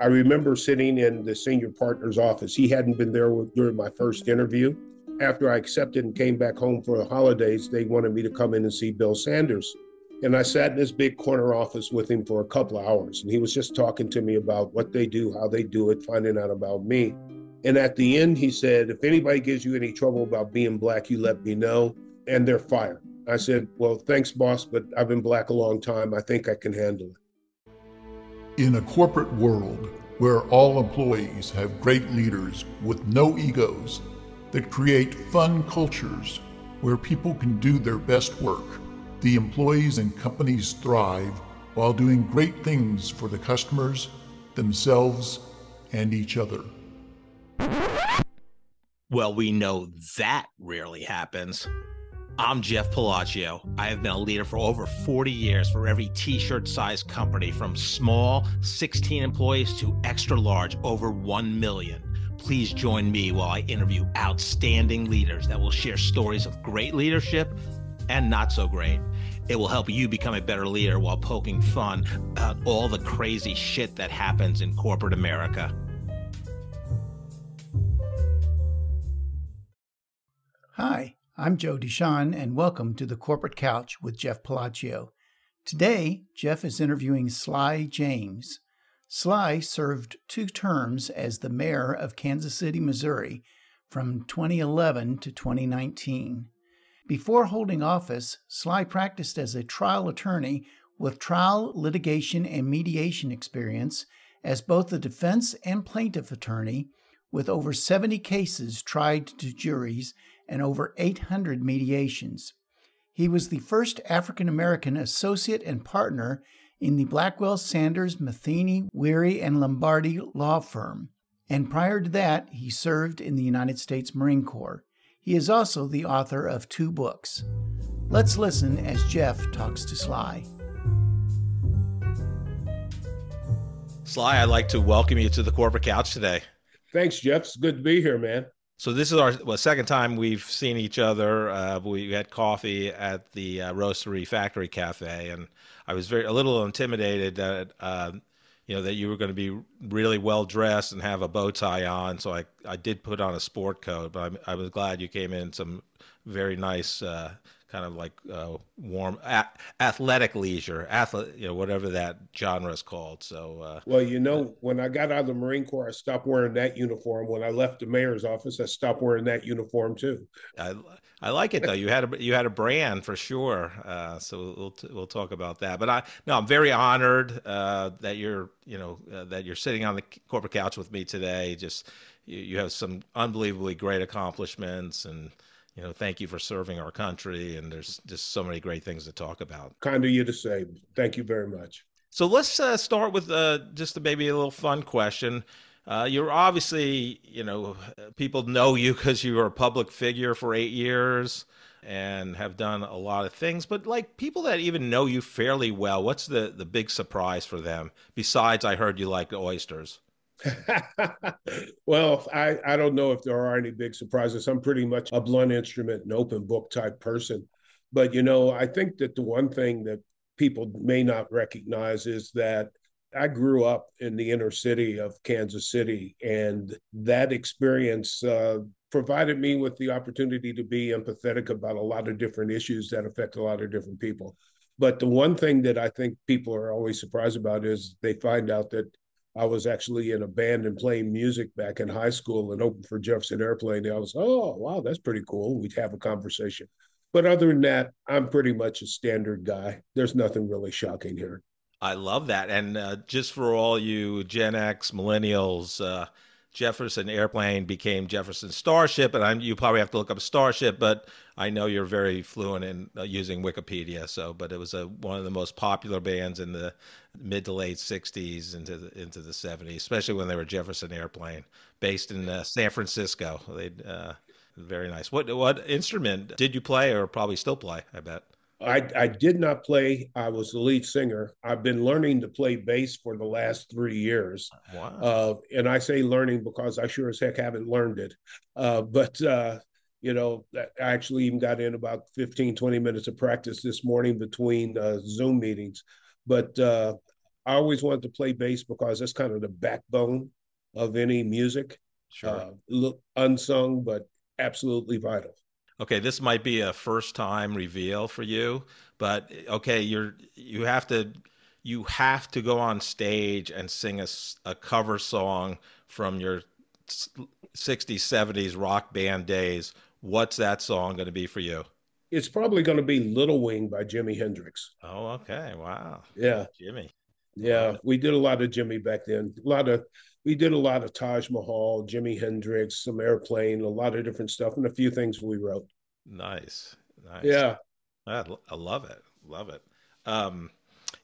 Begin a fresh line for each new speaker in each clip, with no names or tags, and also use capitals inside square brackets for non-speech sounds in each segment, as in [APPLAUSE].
I remember sitting in the senior partner's office. He hadn't been there during my first mm-hmm. interview. After I accepted and came back home for the holidays, they wanted me to come in and see Bill Sanders. And I sat in this big corner office with him for a couple of hours. And he was just talking to me about what they do, how they do it, finding out about me. And at the end, he said, If anybody gives you any trouble about being black, you let me know. And they're fired. I said, Well, thanks, boss, but I've been black a long time. I think I can handle it.
In a corporate world where all employees have great leaders with no egos that create fun cultures where people can do their best work, the employees and companies thrive while doing great things for the customers, themselves, and each other.
Well, we know that rarely happens. I'm Jeff Palacio. I have been a leader for over 40 years for every t shirt size company from small, 16 employees, to extra large, over 1 million. Please join me while I interview outstanding leaders that will share stories of great leadership and not so great. It will help you become a better leader while poking fun at all the crazy shit that happens in corporate America.
Hi. I'm Joe Deshawn, and welcome to the Corporate Couch with Jeff Palacio. Today, Jeff is interviewing Sly James. Sly served two terms as the mayor of Kansas City, Missouri from 2011 to 2019. Before holding office, Sly practiced as a trial attorney with trial, litigation, and mediation experience as both a defense and plaintiff attorney, with over 70 cases tried to juries and over 800 mediations. He was the first African American associate and partner in the Blackwell Sanders Matheny Weary and Lombardi law firm, and prior to that, he served in the United States Marine Corps. He is also the author of two books. Let's listen as Jeff talks to Sly.
Sly, I'd like to welcome you to the corporate couch today.
Thanks, Jeff. It's good to be here, man.
So this is our well, second time we've seen each other. Uh, we had coffee at the uh, Roastery Factory Cafe, and I was very a little intimidated that uh, you know that you were going to be really well dressed and have a bow tie on. So I I did put on a sport coat, but I, I was glad you came in some very nice uh, kind of like uh, warm a- athletic leisure, athlete, you know, whatever that genre is called. So, uh,
well, you know, when I got out of the Marine Corps, I stopped wearing that uniform. When I left the mayor's office, I stopped wearing that uniform too.
I, I like it though. You had a you had a brand for sure. Uh, so we'll we'll talk about that. But I no, I'm very honored uh, that you're you know uh, that you're sitting on the corporate couch with me today. Just you, you have some unbelievably great accomplishments and you know, thank you for serving our country. And there's just so many great things to talk about.
Kind of you to say. Thank you very much.
So let's uh, start with uh, just a, maybe a little fun question. Uh, you're obviously, you know, people know you because you were a public figure for eight years and have done a lot of things. But like people that even know you fairly well, what's the the big surprise for them? Besides, I heard you like oysters. [LAUGHS]
well, I, I don't know if there are any big surprises. I'm pretty much a blunt instrument and open book type person. But, you know, I think that the one thing that people may not recognize is that I grew up in the inner city of Kansas City, and that experience uh, provided me with the opportunity to be empathetic about a lot of different issues that affect a lot of different people. But the one thing that I think people are always surprised about is they find out that I was actually in a band and playing music back in high school and opened for Jefferson Airplane. And I was, oh, wow, that's pretty cool. We'd have a conversation. But other than that, I'm pretty much a standard guy. There's nothing really shocking here.
I love that. And uh, just for all you Gen X millennials, uh, Jefferson Airplane became Jefferson Starship, and I'm, you probably have to look up Starship, but I know you're very fluent in uh, using Wikipedia. So, but it was a, one of the most popular bands in the mid to late '60s into the, into the '70s, especially when they were Jefferson Airplane, based in uh, San Francisco. They uh, very nice. What what instrument did you play, or probably still play? I bet.
I, I did not play. I was the lead singer. I've been learning to play bass for the last three years. Wow. Uh, and I say learning because I sure as heck haven't learned it. Uh, but, uh, you know, I actually even got in about 15, 20 minutes of practice this morning between uh, Zoom meetings. But uh, I always wanted to play bass because that's kind of the backbone of any music.
Sure. Uh,
look unsung, but absolutely vital.
Okay, this might be a first time reveal for you, but okay, you're you have to you have to go on stage and sing a, a cover song from your 60s 70s rock band days. What's that song going to be for you?
It's probably going to be little wing by jimi hendrix.
Oh okay wow.
Yeah.
Jimi.
Yeah we did a lot of jimi back then. A lot of we did a lot of taj mahal jimi hendrix some airplane a lot of different stuff and a few things we wrote
nice nice
yeah
i, I love it love it um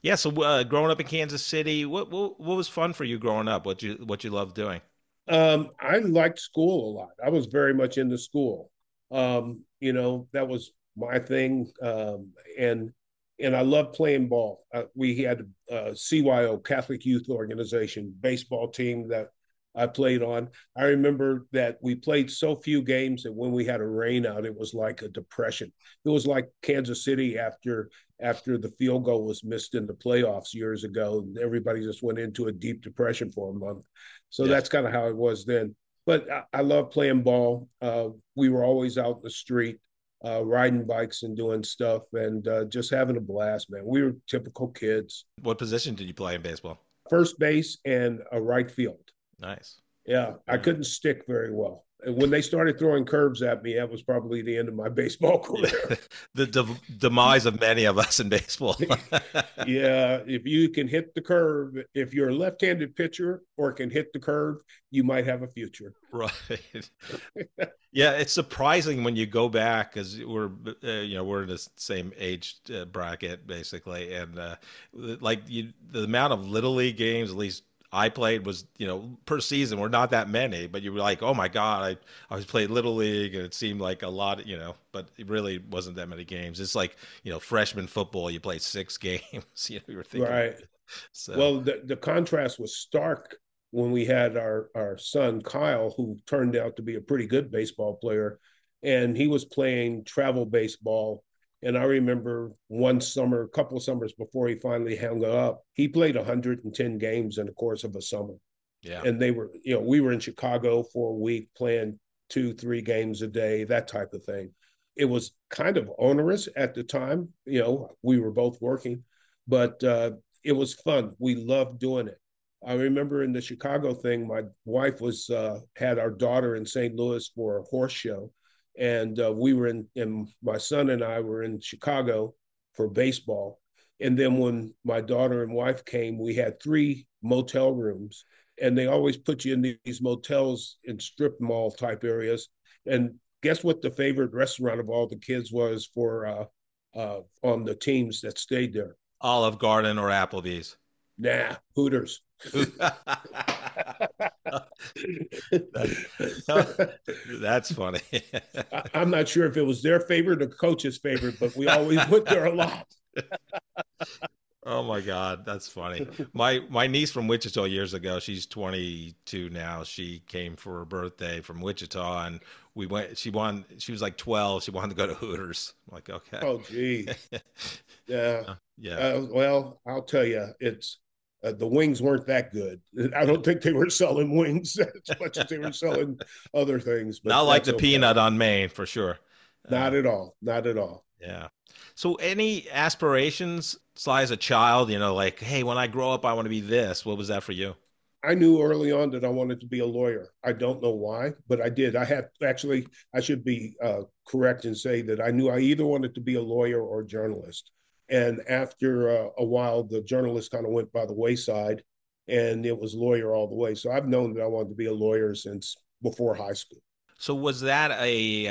yeah. So uh, growing up in Kansas City, what, what what was fun for you growing up? What you what you loved doing?
Um, I liked school a lot. I was very much into school. Um, you know, that was my thing. Um, and and I loved playing ball. Uh, we had a CYO Catholic Youth Organization baseball team that I played on. I remember that we played so few games that when we had a rain out, it was like a depression. It was like Kansas City after after the field goal was missed in the playoffs years ago. Everybody just went into a deep depression for a month. So yeah. that's kind of how it was then. But I, I love playing ball. Uh, we were always out in the street, uh, riding bikes and doing stuff, and uh, just having a blast, man. We were typical kids.
What position did you play in baseball?
First base and a right field.
Nice.
Yeah, I couldn't stick very well when they started throwing curves at me, that was probably the end of my [LAUGHS] baseball career. [LAUGHS]
the de- demise of many of us in baseball. [LAUGHS]
yeah, if you can hit the curve, if you're a left-handed pitcher or can hit the curve, you might have a future.
Right. yeah, it's surprising when you go back because we're, uh, you know, we're in the same age uh, bracket basically, and uh, like you, the amount of little league games, at least I played was, you know, per season were not that many, but you were like, oh my God, I, I was playing little league and it seemed like a lot, you know, but it really wasn't that many games. It's like, you know, freshman football, you play six [LAUGHS] games, you know, you were thinking.
Right. [LAUGHS] So. Well, the, the contrast was stark when we had our, our son, Kyle, who turned out to be a pretty good baseball player. And he was playing travel baseball and I remember one summer, a couple of summers before he finally hung up, he played 110 games in the course of a summer.
Yeah.
And they were, you know, we were in Chicago for a week playing two, three games a day, that type of thing. It was kind of onerous at the time. You know, we were both working, but uh, it was fun. We loved doing it. I remember in the Chicago thing, my wife was uh, had our daughter in St. Louis for a horse show, and uh, we were in, and my son and I were in Chicago for baseball. And then when my daughter and wife came, we had three motel rooms, and they always put you in these motels in strip mall type areas. And guess what the favorite restaurant of all the kids was for uh, uh, on the teams that stayed there?
Olive Garden or Applebee's?
Nah, Hooters. [LAUGHS]
That's funny.
I'm not sure if it was their favorite or coach's favorite, but we always went there a lot. [LAUGHS]
oh my god, that's funny. My my niece from Wichita years ago, she's 22 now. She came for her birthday from Wichita, and we went. She wanted. She was like 12. She wanted to go to Hooters. I'm like, okay.
Oh, gee. [LAUGHS] Yeah.
Yeah.
Uh, well, I'll tell you, it's uh, the wings weren't that good. I don't think they were selling wings [LAUGHS] as much as they were selling other things.
But Not like the okay. peanut on Main for sure.
Not uh, at all. Not at all.
Yeah. So, any aspirations, Sly, as a child? You know, like, hey, when I grow up, I want to be this. What was that for you?
I knew early on that I wanted to be a lawyer. I don't know why, but I did. I had actually, I should be uh, correct and say that I knew I either wanted to be a lawyer or a journalist. And after uh, a while, the journalist kind of went by the wayside and it was lawyer all the way. So I've known that I wanted to be a lawyer since before high school.
So was that a,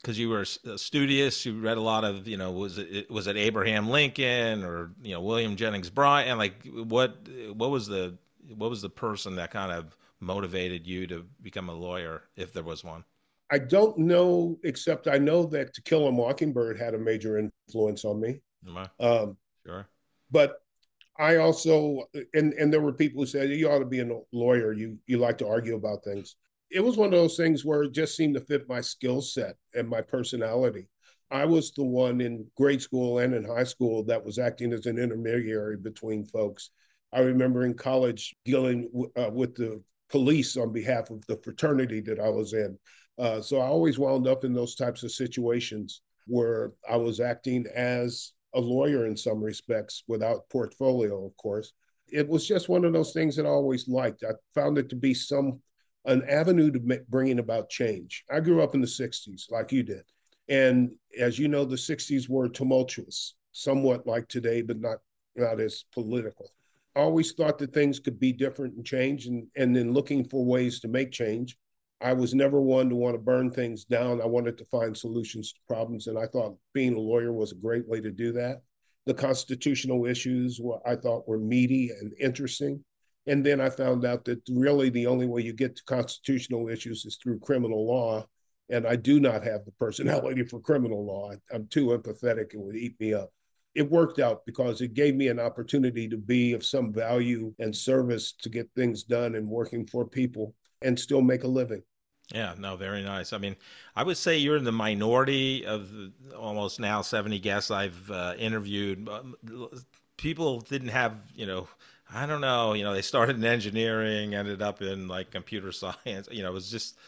because um, you were studious, you read a lot of, you know, was it, was it Abraham Lincoln or, you know, William Jennings Bryan? And like, what, what was the, what was the person that kind of motivated you to become a lawyer if there was one?
I don't know, except I know that To Kill a Mockingbird had a major influence on me.
Um, sure.
But I also, and and there were people who said you ought to be a lawyer. You you like to argue about things. It was one of those things where it just seemed to fit my skill set and my personality. I was the one in grade school and in high school that was acting as an intermediary between folks. I remember in college dealing w- uh, with the police on behalf of the fraternity that I was in. Uh, so I always wound up in those types of situations where I was acting as a lawyer in some respects without portfolio, of course. It was just one of those things that I always liked. I found it to be some an avenue to bringing about change. I grew up in the 60s, like you did. And as you know, the 60s were tumultuous, somewhat like today, but not, not as political. I always thought that things could be different and change, and, and then looking for ways to make change. I was never one to want to burn things down. I wanted to find solutions to problems, and I thought being a lawyer was a great way to do that. The constitutional issues I thought were meaty and interesting. And then I found out that really the only way you get to constitutional issues is through criminal law. And I do not have the personality for criminal law. I'm too empathetic, it would eat me up. It worked out because it gave me an opportunity to be of some value and service to get things done and working for people and still make a living.
Yeah, no, very nice. I mean, I would say you're in the minority of the, almost now 70 guests I've uh, interviewed. People didn't have, you know, I don't know, you know, they started in engineering, ended up in like computer [LAUGHS] science. You know, it was just,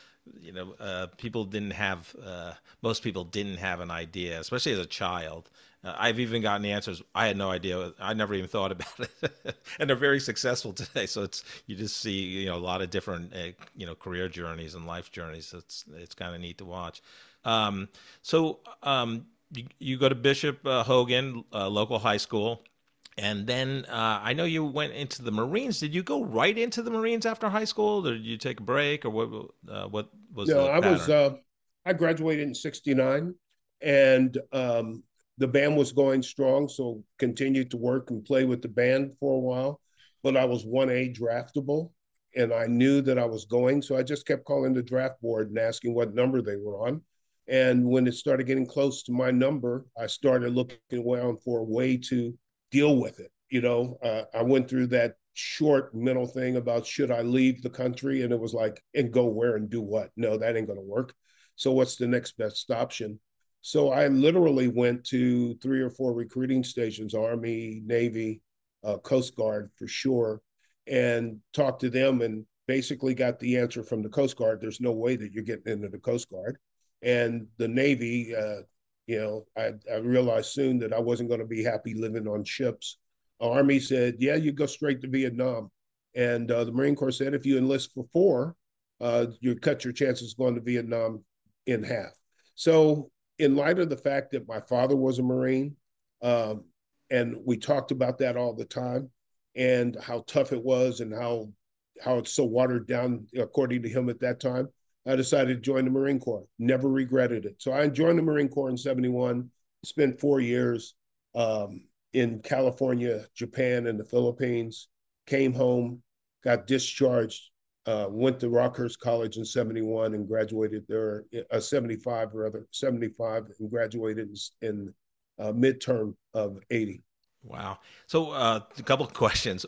you know, uh, people didn't have, uh, most people didn't have an idea, especially as a child. Uh, I've even gotten answers I had no idea. I never even thought about it, [LAUGHS] and they're very successful today. So it's you just see you know a lot of different uh, you know career journeys and life journeys. It's it's kind of neat to watch. Um, so um, you, you, go to Bishop uh, Hogan uh, local high school. And then uh, I know you went into the Marines. Did you go right into the Marines after high school, or did you take a break, or what? Uh, what was?
No, I was. Uh, I graduated in '69, and um, the band was going strong, so continued to work and play with the band for a while. But I was 1A draftable and I knew that I was going. So I just kept calling the draft board and asking what number they were on. And when it started getting close to my number, I started looking around for a way to deal with it. You know, uh, I went through that short mental thing about should I leave the country? And it was like, and go where and do what? No, that ain't going to work. So what's the next best option? So I literally went to three or four recruiting stations, Army, Navy, uh, Coast Guard for sure, and talked to them and basically got the answer from the Coast Guard. There's no way that you're getting into the Coast Guard. And the Navy, uh, you know, I, I, realized soon that I wasn't going to be happy living on ships. Army said, yeah, you go straight to Vietnam. And uh, the Marine Corps said, if you enlist for four, uh, you cut your chances going to Vietnam in half. So in light of the fact that my father was a Marine, um, and we talked about that all the time, and how tough it was, and how how it's so watered down, according to him at that time. I decided to join the Marine Corps. Never regretted it. So I joined the Marine Corps in '71. Spent four years um, in California, Japan, and the Philippines. Came home, got discharged uh, went to Rockhurst College in 71 and graduated there, uh, 75 rather, 75 and graduated in, uh, midterm of 80.
Wow. So uh, a couple of questions.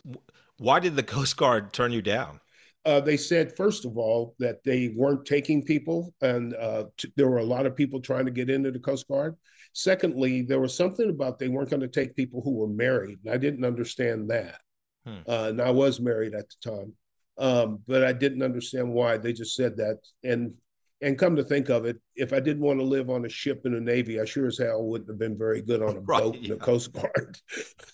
Why did the Coast Guard turn you down?
Uh, they said, first of all, that they weren't taking people, and uh, t- there were a lot of people trying to get into the Coast Guard. Secondly, there was something about they weren't going to take people who were married, and I didn't understand that. Hmm. Uh, and I was married at the time. Um, but I didn't understand why. They just said that. And and come to think of it, if I didn't want to live on a ship in the Navy, I sure as hell wouldn't have been very good on a [LAUGHS] right, boat in the Coast Guard.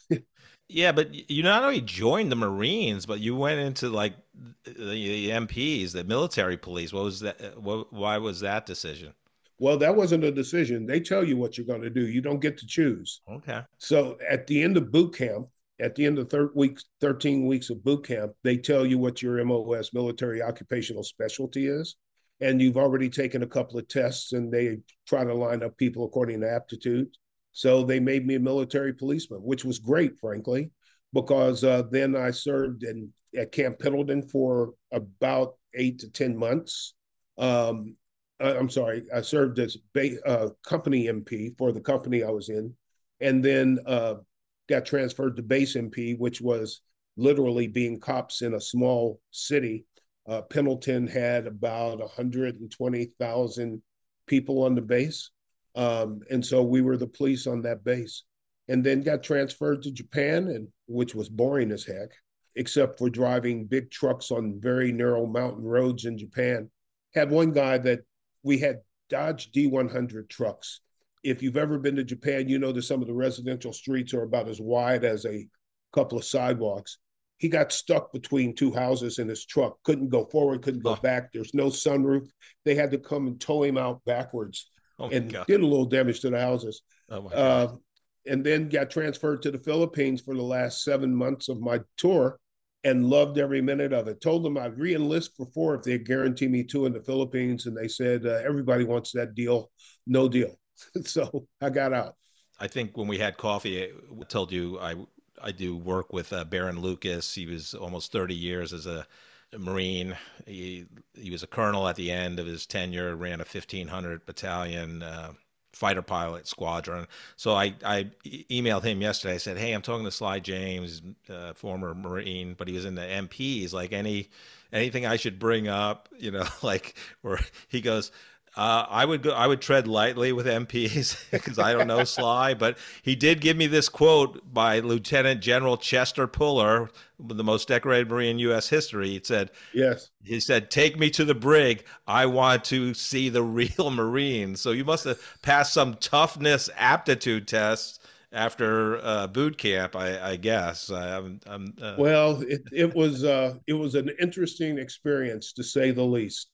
[LAUGHS]
yeah, but you not only joined the Marines, but you went into like the, the MPs, the military police. What was that? What, why was that decision?
Well, that wasn't a decision. They tell you what you're going to do. You don't get to choose.
Okay.
So at the end of boot camp, at the end of thir- weeks, 13 weeks of boot camp, they tell you what your MOS, military occupational specialty is. And you've already taken a couple of tests and they try to line up people according to aptitude. So they made me a military policeman, which was great, frankly, because uh, then I served in, at Camp Pendleton for about eight to 10 months. Um, I, am sorry, I served as ba- uh, company MP for the company I was in. And then uh, got transferred to base MP, which was literally being cops in a small city. Uh, Pendleton had about 120,000 people on the base. Um, and so we were the police on that base. And then got transferred to Japan, and which was boring as heck. except for driving big trucks on very narrow mountain roads in Japan. Had one guy that we had Dodge D100 trucks. If you've ever been to Japan, you know that some of the residential streets are about as wide as a couple of sidewalks. He got stuck between two houses in his truck, couldn't go forward, couldn't go oh. back. There's no sunroof. They had to come and tow him out backwards oh and God. did a little damage to the houses. Oh uh, and then got transferred to the Philippines for the last seven months of my tour and loved every minute of it. Told them I'd re-enlist for four if they guarantee me two in the Philippines, and they said uh, everybody wants that deal, no deal. [LAUGHS] so I got out.
I think when we had coffee, I told you I I do work with uh, Baron Lucas. He was almost 30 years as a Marine. He he was a colonel at the end of his tenure. Ran a 1500 battalion. Uh, fighter pilot squadron. So I, I emailed him yesterday. I said, "Hey, I'm talking to Sly James, uh, former Marine, but he was in the MPs. Like any anything I should bring up, you know, [LAUGHS] like where he goes." Uh, I would go. I would tread lightly with MPs because [LAUGHS] I don't know Sly, but he did give me this quote by Lieutenant General Chesty Puller, the most decorated Marine in U.S. history. He said,
"Yes."
He said, "Take me to the brig. I want to see the [LAUGHS] real Marine." So you must have passed some toughness aptitude tests after uh, boot camp, I, I guess. I, am
uh... Well, it, it was uh, it was an interesting experience to say the least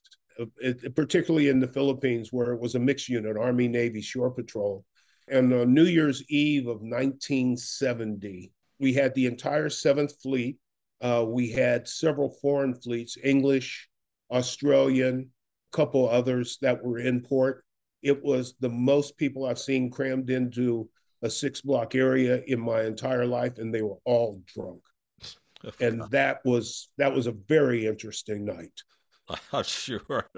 it, particularly in the Philippines, where it was a mixed unit, Army, Navy, Shore Patrol. And on New Year's Eve of 1970, we had the entire Seventh Fleet. Uh, we had several foreign fleets, English, Australian, a couple others that were in port. It was the most people I've seen crammed into a six block area in my entire life, and they were all drunk. [LAUGHS] and that was that was a very interesting night.
I'm [LAUGHS] sure.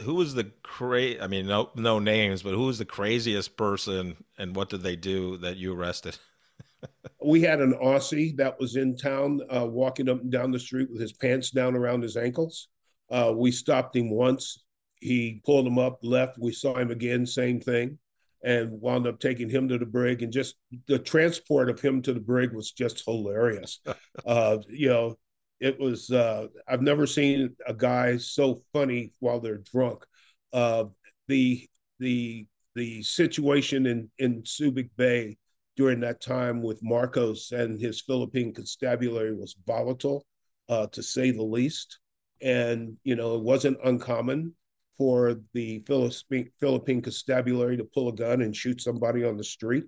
who was the cra? I mean, no no names, but who was the craziest person, and what did they do that you arrested? [LAUGHS]
we had an Aussie that was in town, uh, walking up and down the street with his pants down around his ankles. Uh, we stopped him once. He pulled him up, left. We saw him again, same thing, and wound up taking him to the brig. And just the transport of him to the brig was just hilarious. [LAUGHS] uh, you know, it was uh, I've never seen a guy so funny while they're drunk. Uh, the the the situation in in Subic Bay during that time with Marcos and his Philippine constabulary was volatile, uh, to say the least. And you know, it wasn't uncommon for the Philippine Philippine constabulary to pull a gun and shoot somebody on the street.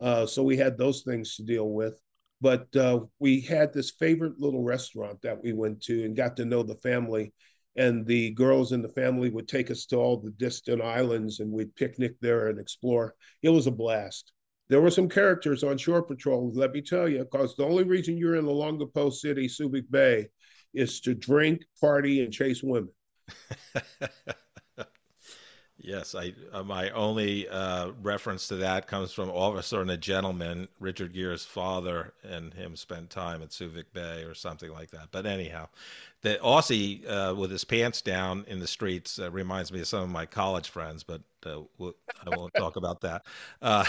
Uh, so we had those things to deal with. But uh, we had this favorite little restaurant that we went to and got to know the family. And the girls in the family would take us to all the distant islands and we'd picnic there and explore. It was a blast. There were some characters on shore patrol, let me tell you, because the only reason you're in the Olongapo City, Subic Bay, is to drink, party, and chase women. [LAUGHS]
Yes, I uh, my only uh, reference to that comes from Officer and a Gentleman, Richard Gere's father, and him spent time at Subic Bay or something like that. But anyhow, the Aussie uh, with his pants down in the streets uh, reminds me of some of my college friends, but uh, we'll, I won't talk about that. Uh,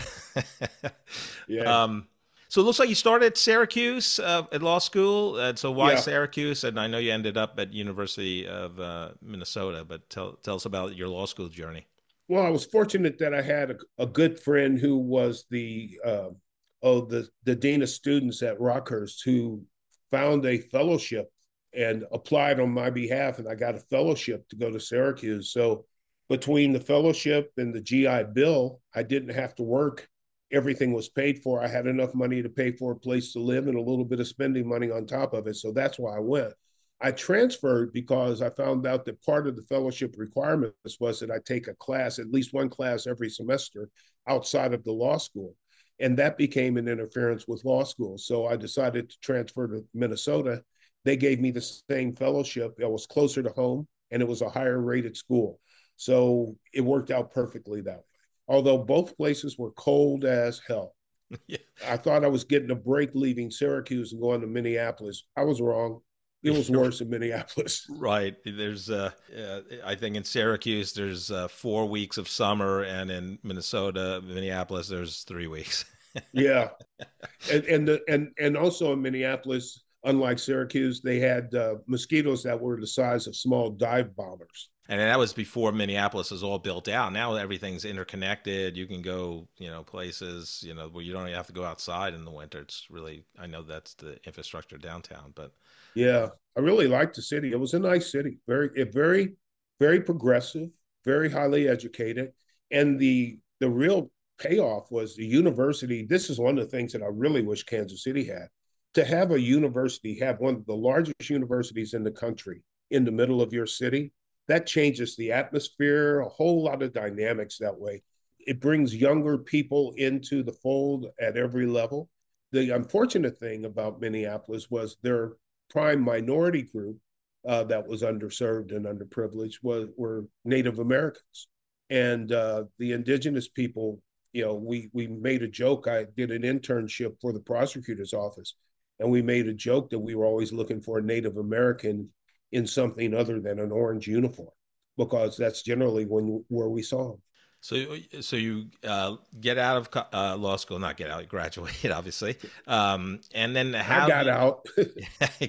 [LAUGHS] yeah. Um, so it looks like you started at Syracuse uh, at law school. And so why yeah. Syracuse? And I know you ended up at University of uh, Minnesota, but tell tell us about your law school journey.
Well, I was fortunate that I had a, a good friend who was the uh, oh the the dean of students at Rockhurst who found a fellowship and applied on my behalf, and I got a fellowship to go to Syracuse. So between the fellowship and the GI Bill, I didn't have to work everything was paid for. I had enough money to pay for a place to live and a little bit of spending money on top of it. So that's why I went. I transferred because I found out that part of the fellowship requirements was that I take a class, at least one class every semester outside of the law school. And that became an interference with law school. So I decided to transfer to Minnesota. They gave me the same fellowship. It was closer to home and it was a higher rated school. So it worked out perfectly that way although both places were cold as hell. [LAUGHS] yeah. I thought I was getting a break leaving Syracuse and going to Minneapolis. I was wrong. It was [LAUGHS] worse in Minneapolis.
Right. There's, uh, uh, I think in Syracuse, there's uh, four weeks of summer, and in Minnesota, Minneapolis, there's three weeks. [LAUGHS]
yeah, and and the and and also in Minneapolis, unlike Syracuse, they had uh, mosquitoes that were the size of small dive bombers.
And that was before Minneapolis was all built out. Now everything's interconnected. You can go, you know, places, you know, where you don't have to go outside in the winter. It's really, I know that's the infrastructure downtown, but
yeah, I really liked the city. It was a nice city, very, very, very progressive, very highly educated, and the the real payoff was the university. This is one of the things that I really wish Kansas City had. To have a university, have one of the largest universities in the country in the middle of your city, that changes the atmosphere, a whole lot of dynamics that way. It brings younger people into the fold at every level. The unfortunate thing about Minneapolis was their prime minority group uh, that was underserved and underprivileged was were Native Americans, and uh, the indigenous people. You know, we we made a joke. I did an internship for the prosecutor's office, and we made a joke that we were always looking for a Native American in something other than an orange uniform because that's generally when where we saw them.
So, so you uh, get out of uh, law school, not get out, graduate, [LAUGHS] obviously, um, and then how
I [LAUGHS] got
you,
out,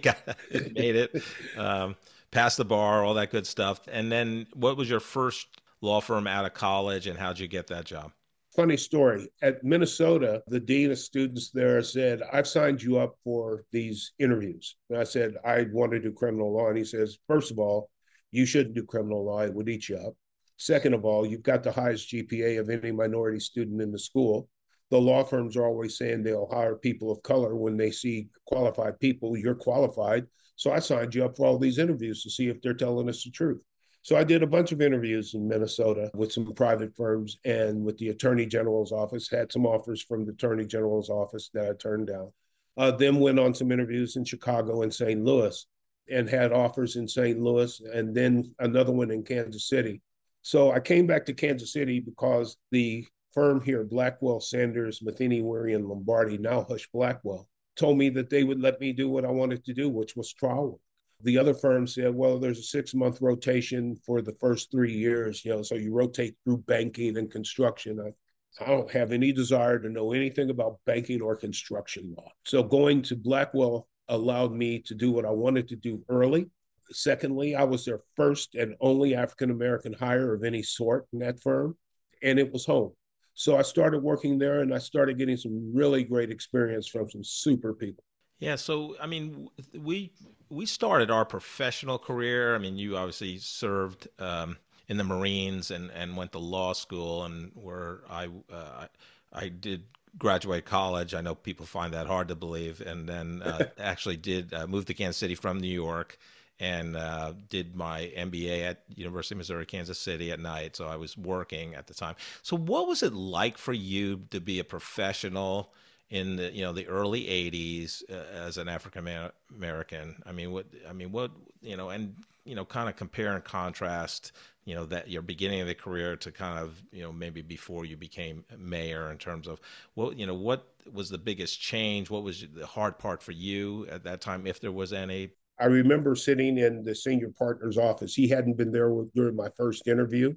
got made it, um, passed the bar, all that good stuff. And then, what was your first law firm out of college, and how'd you get that job?
Funny story. At Minnesota, the dean of students there said, I've signed you up for these interviews. And I said, I want to do criminal law. And he says, First of all, you shouldn't do criminal law, it would eat you up. Second of all, you've got the highest GPA of any minority student in the school. The law firms are always saying they'll hire people of color when they see qualified people. You're qualified. So I signed you up for all these interviews to see if they're telling us the truth. So I did a bunch of interviews in Minnesota with some private firms and with the Attorney General's office. Had some offers from the Attorney General's office that I turned down. Uh, then went on some interviews in Chicago and St. Louis, and had offers in St. Louis, and then another one in Kansas City. So I came back to Kansas City because the firm here, Blackwell, Sanders, Matheny, Weary, and Lombardi, now Husch Blackwell, told me that they would let me do what I wanted to do, which was trial work. The other firm said, well, there's a six month rotation for the first three years, you know, so you rotate through banking and construction. I, I don't have any desire to know anything about banking or construction law. So going to Blackwell allowed me to do what I wanted to do early. Secondly, I was their first and only African American hire of any sort in that firm, and it was home. So I started working there and I started getting some really great experience from some super people.
Yeah, so I mean, we we started our professional career. I mean, you obviously served um, in the Marines and, and went to law school, and where I uh, I did graduate college. I know people find that hard to believe, and then uh, [LAUGHS] actually did uh, move to Kansas City from New York and uh, did my MBA at University of Missouri Kansas City at night. So I was working at the time. So what was it like for you to be a professional? In the you know the early 80s uh, as an African American. I mean, what I mean, what you know, and you know, kind of compare and contrast. You know that your beginning of the career to kind of you know maybe before you became mayor in terms of what you know what was the biggest change? What was the hard part for you at that time, if there was any?
I remember sitting in the senior partner's office. He hadn't been there during my first interview,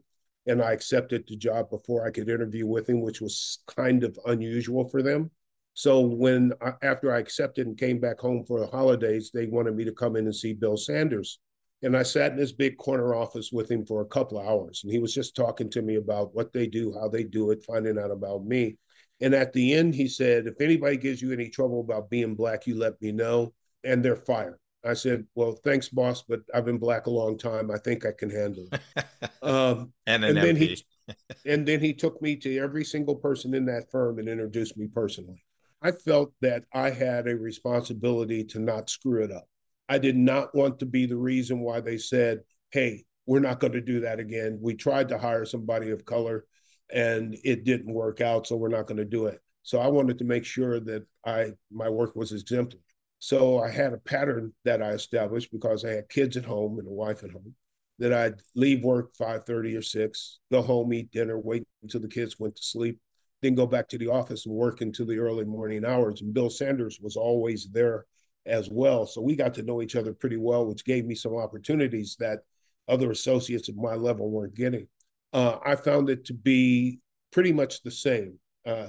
and I accepted the job before I could interview with him, which was kind of unusual for them. So when after I accepted and came back home for the holidays, they wanted me to come in and see Bill Sanders. And I sat in this big corner office with him for a couple of hours. And he was just talking to me about what they do, how they do it, finding out about me. And at the end, he said, if anybody gives you any trouble about being black, you let me know. And they're fired. I said, well, thanks, boss, but I've been black a long time. I think I can handle it. [LAUGHS]
um, and, and
then he and then he took me to every single person in that firm and introduced me personally. I felt that I had a responsibility to not screw it up. I did not want to be the reason why they said, hey, we're not going to do that again. We tried to hire somebody of color and it didn't work out, so we're not going to do it. So I wanted to make sure that I my work was exemplary. So I had a pattern that I established because I had kids at home and a wife at home. That I'd leave work five thirty or six, go home, eat dinner, wait until the kids went to sleep, then go back to the office and work into the early morning hours. And Bill Sanders was always there as well. So we got to know each other pretty well, which gave me some opportunities that other associates at my level weren't getting. Uh, I found it to be pretty much the same. Uh,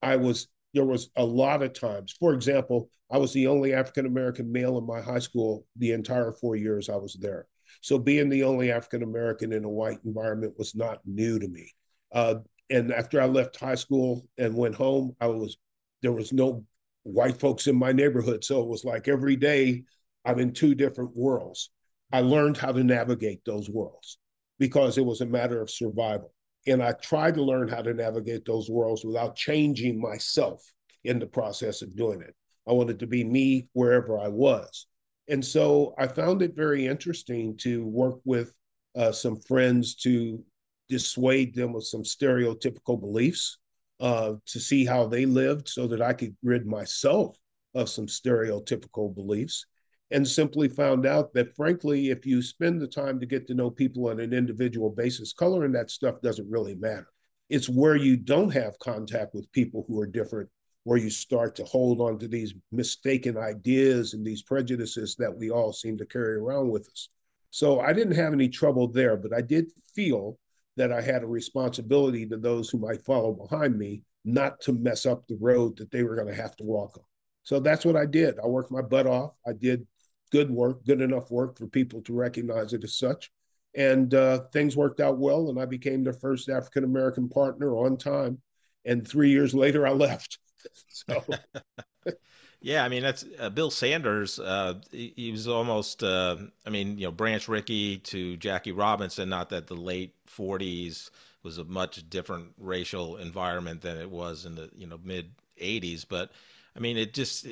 I was there was a lot of times. For example, I was the only African American male in my high school the entire four years I was there. So being the only African American in a white environment was not new to me. Uh, and after I left high school and went home, I was there was no white folks in my neighborhood, so it was like every day I'm in two different worlds. I learned how to navigate those worlds because it was a matter of survival. And I tried to learn how to navigate those worlds without changing myself in the process of doing it. I wanted to be me wherever I was. And so I found it very interesting to work with uh, some friends to dissuade them of some stereotypical beliefs, uh, to see how they lived so that I could rid myself of some stereotypical beliefs. And simply found out that, frankly, if you spend the time to get to know people on an individual basis, color and that stuff doesn't really matter. It's where you don't have contact with people who are different where you start to hold on to these mistaken ideas and these prejudices that we all seem to carry around with us. So I didn't have any trouble there, but I did feel that I had a responsibility to those who might follow behind me not to mess up the road that they were going to have to walk on. So that's what I did. I worked my butt off. I did good work, good enough work for people to recognize it as such. And uh, things worked out well, and I became their first African American partner on time. And three years later, I left. [LAUGHS] so. [LAUGHS]
yeah, I mean that's uh, Bill Sanders. Uh, he, he, was almost, uh, I mean, you know, Branch Rickey to Jackie Robinson. Not that the late '40s was a much different racial environment than it was in the you know mid '80s, but I mean, it just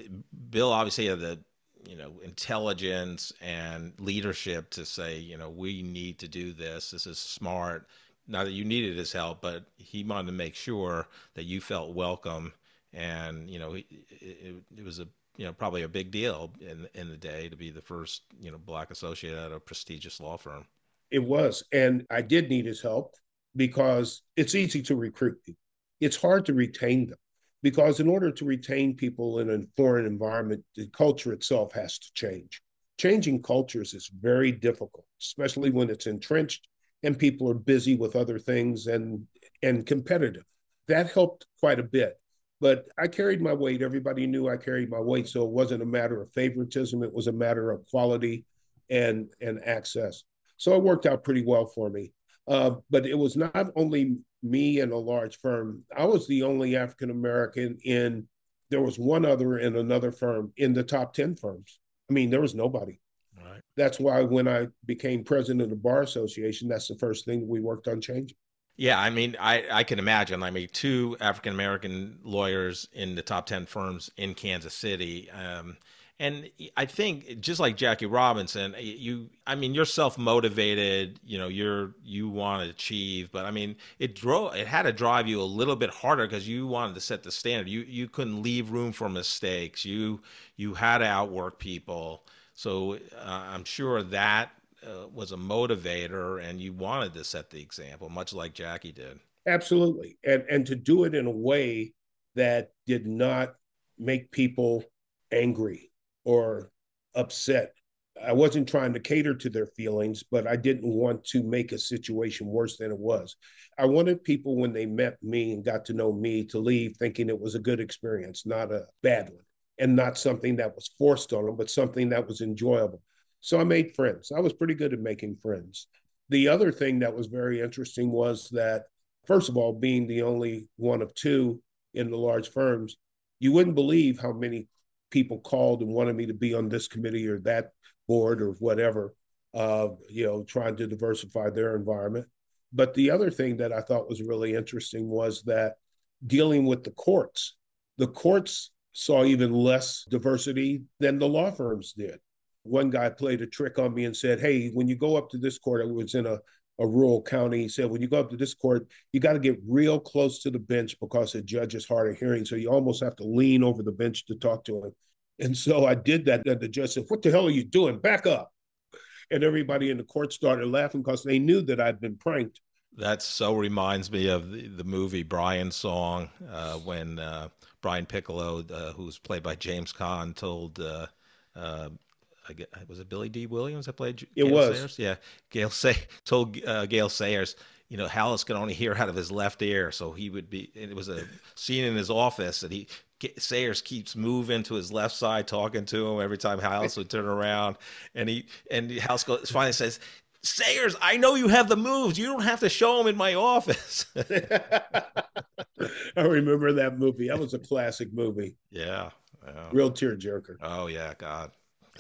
Bill obviously had the you know intelligence and leadership to say, you know, we need to do this. This is smart. Not that you needed his help, but he wanted to make sure that you felt welcome and you know it, it, it, was a you know probably a big deal in in the day to be the first you know black associate at a prestigious law firm.
It was, and I did need his help because it's easy to recruit people. It's hard to retain them because in order to retain people in a foreign environment, the culture itself has to change. Changing cultures is very difficult, especially when it's entrenched and people are busy with other things and and competitive. That helped quite a bit but I carried my weight. Everybody knew I carried my weight, so it wasn't a matter of favoritism. It was a matter of quality and and access. So it worked out pretty well for me. Uh, but it was not only me and a large firm. I was the only African American in. There was one other in another firm in the top ten firms. I mean, there was nobody. Right. That's why when I became president of the bar association, that's the first thing we worked on changing.
Yeah, I mean, I, I can imagine. I mean, two African American lawyers in the top 10 firms in Kansas City. Um, and I think just like Jackie Robinson, you, I mean, you're self motivated, you know, you're, you want to achieve, but I mean, it drove, it had to drive you a little bit harder because you wanted to set the standard. You, you couldn't leave room for mistakes. You, you had to outwork people. So uh, I'm sure that uh, was a motivator and you wanted to set the example much like jackie did.
Absolutely. And and to do it in a way that did not make people angry or upset. I wasn't trying to cater to their feelings but i didn't want to make a situation worse than it was. I wanted people when they met me and got to know me to leave thinking it was a good experience not a bad one and not something that was forced on them but something that was enjoyable so I made friends. I was pretty good at making friends. The other thing that was very interesting was that, first of all, being the only one of two in the large firms, you wouldn't believe how many people called and wanted me to be on this committee or that board or whatever, uh, you know, trying to diversify their environment. But the other thing that I thought was really interesting was that dealing with the courts, the courts saw even less diversity than the law firms did one guy played a trick on me and said, Hey, when you go up to this court, I was in a, a rural county. He said, When you go up to this court, you got to get real close to the bench because the judge is hard of hearing. So you almost have to lean over the bench to talk to him. And so I did that. And the judge said, What the hell are you doing? Back up. And everybody in the court started laughing because they knew that I'd been pranked.
That so reminds me of the, the movie Brian Song uh, when uh, Brian Piccolo, uh, who's played by James Caan, told uh, uh, I get was it Billy Dee Williams that played?
It was.
Sayers? Yeah, Gail Say [LAUGHS] told uh, Gale Sayers, you know, Halas could only hear out of his left ear. So he would be, it was a scene in his office and he, Sayers keeps moving to his left side, talking to him every time Halas would turn around. And he, and Halas goes, finally says, Sayers, I know you have the moves. You don't have to show them in my office. [LAUGHS]
I remember that movie. That was a classic movie.
Yeah. yeah.
Real tearjerker.
Oh, yeah. God.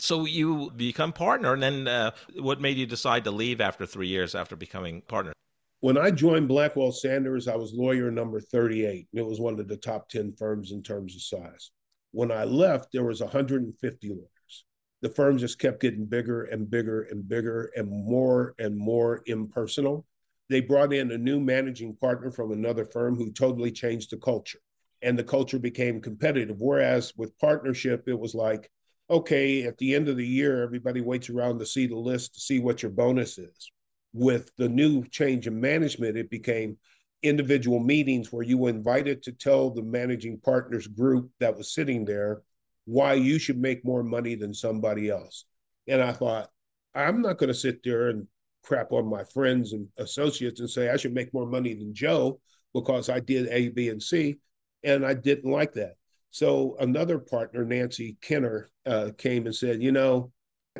So you become partner, and then uh, what made you decide to leave after three years after becoming partner?
When I joined Blackwell Sanders, I was lawyer number 38. It was one of the top 10 firms in terms of size. When I left, there was 150 lawyers. The firm just kept getting bigger and bigger and bigger and more and more impersonal. They brought in a new managing partner from another firm who totally changed the culture. And the culture became competitive. Whereas with partnership, it was like, okay, at the end of the year, everybody waits around to see the list to see what your bonus is. With the new change in management, it became individual meetings where you were invited to tell the managing partners group that was sitting there why you should make more money than somebody else. And I thought, I'm not going to sit there and crap on my friends and associates and say I should make more money than Joe because I did A, B, and C. And I didn't like that. So another partner, Nancy Kenner, uh, came and said, You know,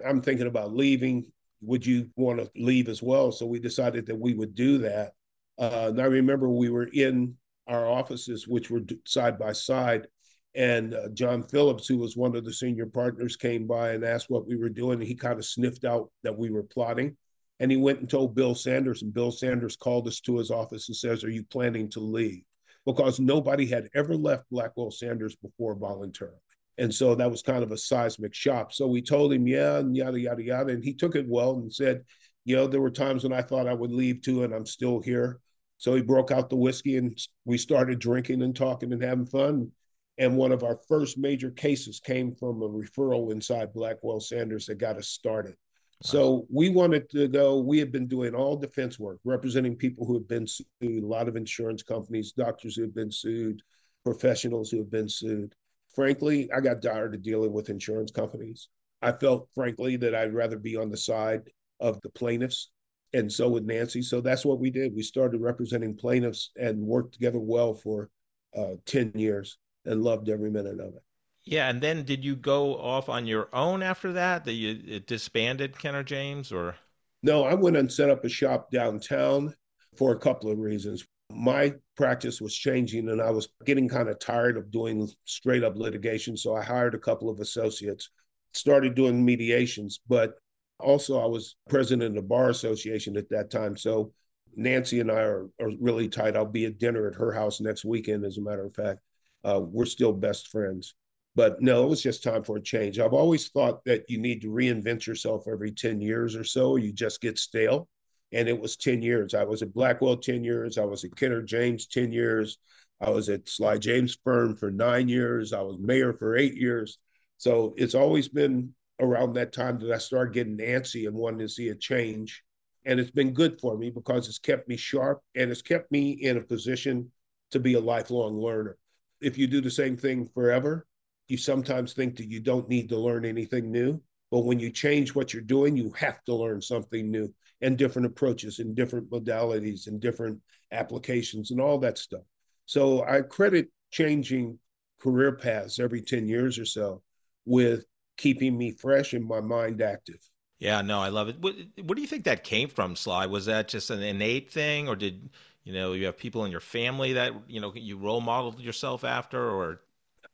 I'm thinking about leaving. Would you want to leave as well? So we decided that we would do that. Uh, and I remember we were in our offices, which were side by side. And uh, John Phillips, who was one of the senior partners, came by and asked what we were doing. And he kind of sniffed out that we were plotting. And he went and told Bill Sanders. And Bill Sanders called us to his office and says, Are you planning to leave? Because nobody had ever left Blackwell Sanders before voluntarily. And so that was kind of a seismic shock. So we told him, yeah, and yada, yada, yada. And he took it well and said, you know, there were times when I thought I would leave too, and I'm still here. So he broke out the whiskey and we started drinking and talking and having fun. And one of our first major cases came from a referral inside Blackwell Sanders that got us started. So we wanted to go. We had been doing all defense work, representing people who have been sued, a lot of insurance companies, doctors who have been sued, professionals who have been sued. Frankly, I got tired of dealing with insurance companies. I felt, frankly, that I'd rather be on the side of the plaintiffs. And so with Nancy. So that's what we did. We started representing plaintiffs and worked together well for uh, 10 years and loved every minute of it.
Yeah, and then did you go off on your own after that? That you disbanded Kenner James, or
no? I went and set up a shop downtown for a couple of reasons. My practice was changing, and I was getting kind of tired of doing straight up litigation. So I hired a couple of associates, started doing mediations, but also I was president of the bar association at that time. So Nancy and I are, are really tight. I'll be at dinner at her house next weekend, as a matter of fact. Uh, we're still best friends. But no, it was just time for a change. I've always thought that you need to reinvent yourself every 10 years or so, you just get stale. And it was 10 years. I was at Blackwell 10 years. I was at Kenner James 10 years. I was at Sly James Firm for nine years. I was mayor for eight years. So it's always been around that time that I started getting antsy and wanting to see a change. And it's been good for me because it's kept me sharp and it's kept me in a position to be a lifelong learner. If you do the same thing forever, you sometimes think that you don't need to learn anything new. But when you change what you're doing, you have to learn something new and different approaches and different modalities and different applications and all that stuff. So I credit changing career paths every 10 years or so with keeping me fresh and my mind active.
Yeah, no, I love it. What, what do you think that came from, Sly? Was that just an innate thing, or did you know you have people in your family that you know you role modeled yourself after, or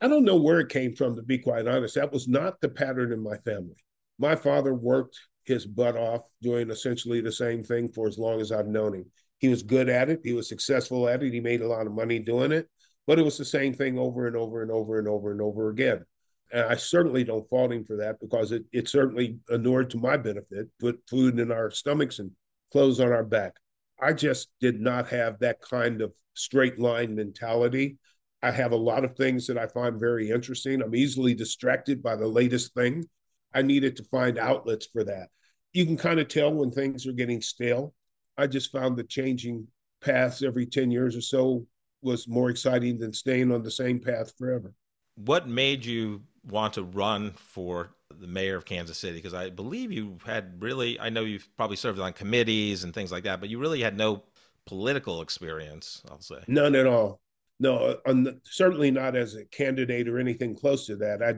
I don't know where it came from, to be quite honest. That was not the pattern in my family. My father worked his butt off doing essentially the same thing for as long as I've known him. He was good at it, he was successful at it, he made a lot of money doing it, but it was the same thing over and over and over and over and over again. And I certainly don't fault him for that because it, it certainly inured to my benefit, put food in our stomachs and clothes on our back. I just did not have that kind of straight line mentality I have a lot of things that I find very interesting. I'm easily distracted by the latest thing. I needed to find outlets for that. You can kind of tell when things are getting stale. I just found that changing paths every 10 years or so was more exciting than staying on the same path forever.
What made you want to run for the mayor of Kansas City? Because I believe you had really, I know you've probably served on committees and things like that, but you really had no political experience, I'll say.
None at all. No, uh, certainly not as a candidate or anything close to that. I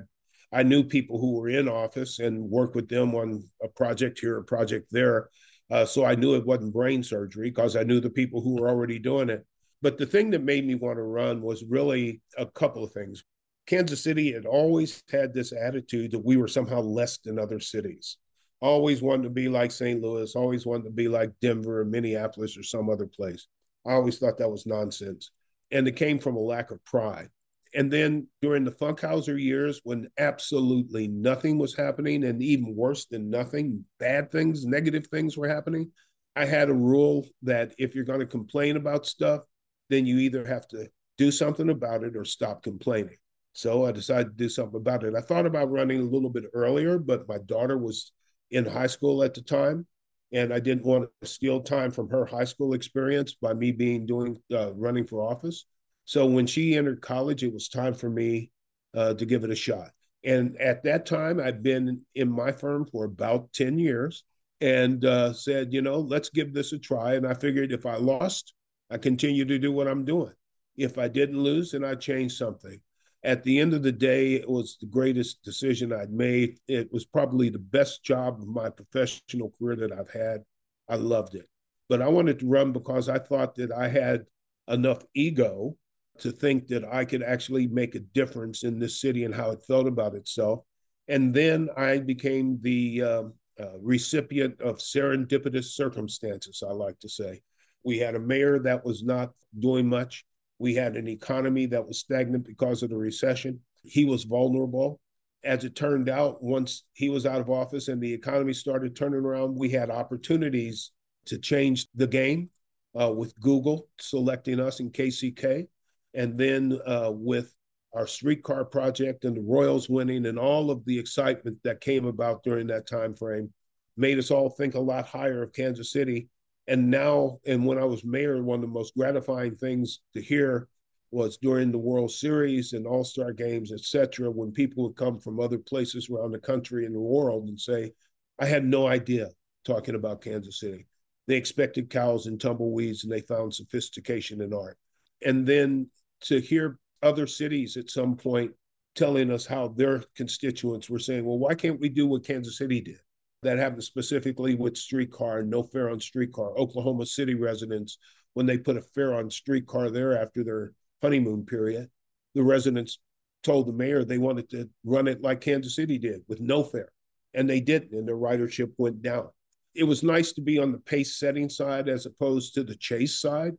I knew people who were in office and worked with them on a project here, a project there. Uh, so I knew it wasn't brain surgery because I knew the people who were already doing it. But the thing that made me want to run was really a couple of things. Kansas City had always had this attitude that we were somehow less than other cities. Always wanted to be like St. Louis, always wanted to be like Denver or Minneapolis or some other place. I always thought that was nonsense. And it came from a lack of pride. And then during the Funkhouser years, when absolutely nothing was happening, and even worse than nothing, bad things, negative things were happening, I had a rule that if you're going to complain about stuff, then you either have to do something about it or stop complaining. So I decided to do something about it. I thought about running a little bit earlier, but my daughter was in high school at the time, and I didn't want to steal time from her high school experience by me being doing uh, running for office. So when she entered college, it was time for me uh, to give it a shot. And at that time, I'd been in my firm for about 10 years and uh, said, you know, let's give this a try. And I figured if I lost, I continue to do what I'm doing. If I didn't lose, then I change something. At the end of the day, it was the greatest decision I'd made. It was probably the best job of my professional career that I've had. I loved it. But I wanted to run because I thought that I had enough ego to think that I could actually make a difference in this city and how it felt about itself. And then I became the um, uh, recipient of serendipitous circumstances, I like to say. We had a mayor that was not doing much. We had an economy that was stagnant because of the recession. He was vulnerable. As it turned out, once he was out of office and the economy started turning around, we had opportunities to change the game uh, with Google selecting us in KCK and then uh, with our streetcar project and the Royals winning and all of the excitement that came about during that time frame made us all think a lot higher of Kansas City. And now, and when I was mayor, one of the most gratifying things to hear was during the World Series and All Star games, et cetera, when people would come from other places around the country and the world and say, I had no idea talking about Kansas City. They expected cows and tumbleweeds and they found sophistication in art. And then to hear other cities at some point telling us how their constituents were saying, well, why can't we do what Kansas City did? That happened specifically with streetcar and no fare on streetcar. Oklahoma City residents, when they put a fare on streetcar there after their honeymoon period, the residents told the mayor they wanted to run it like Kansas City did with no fare. And they didn't, and their ridership went down. It was nice to be on the pace setting side as opposed to the chase side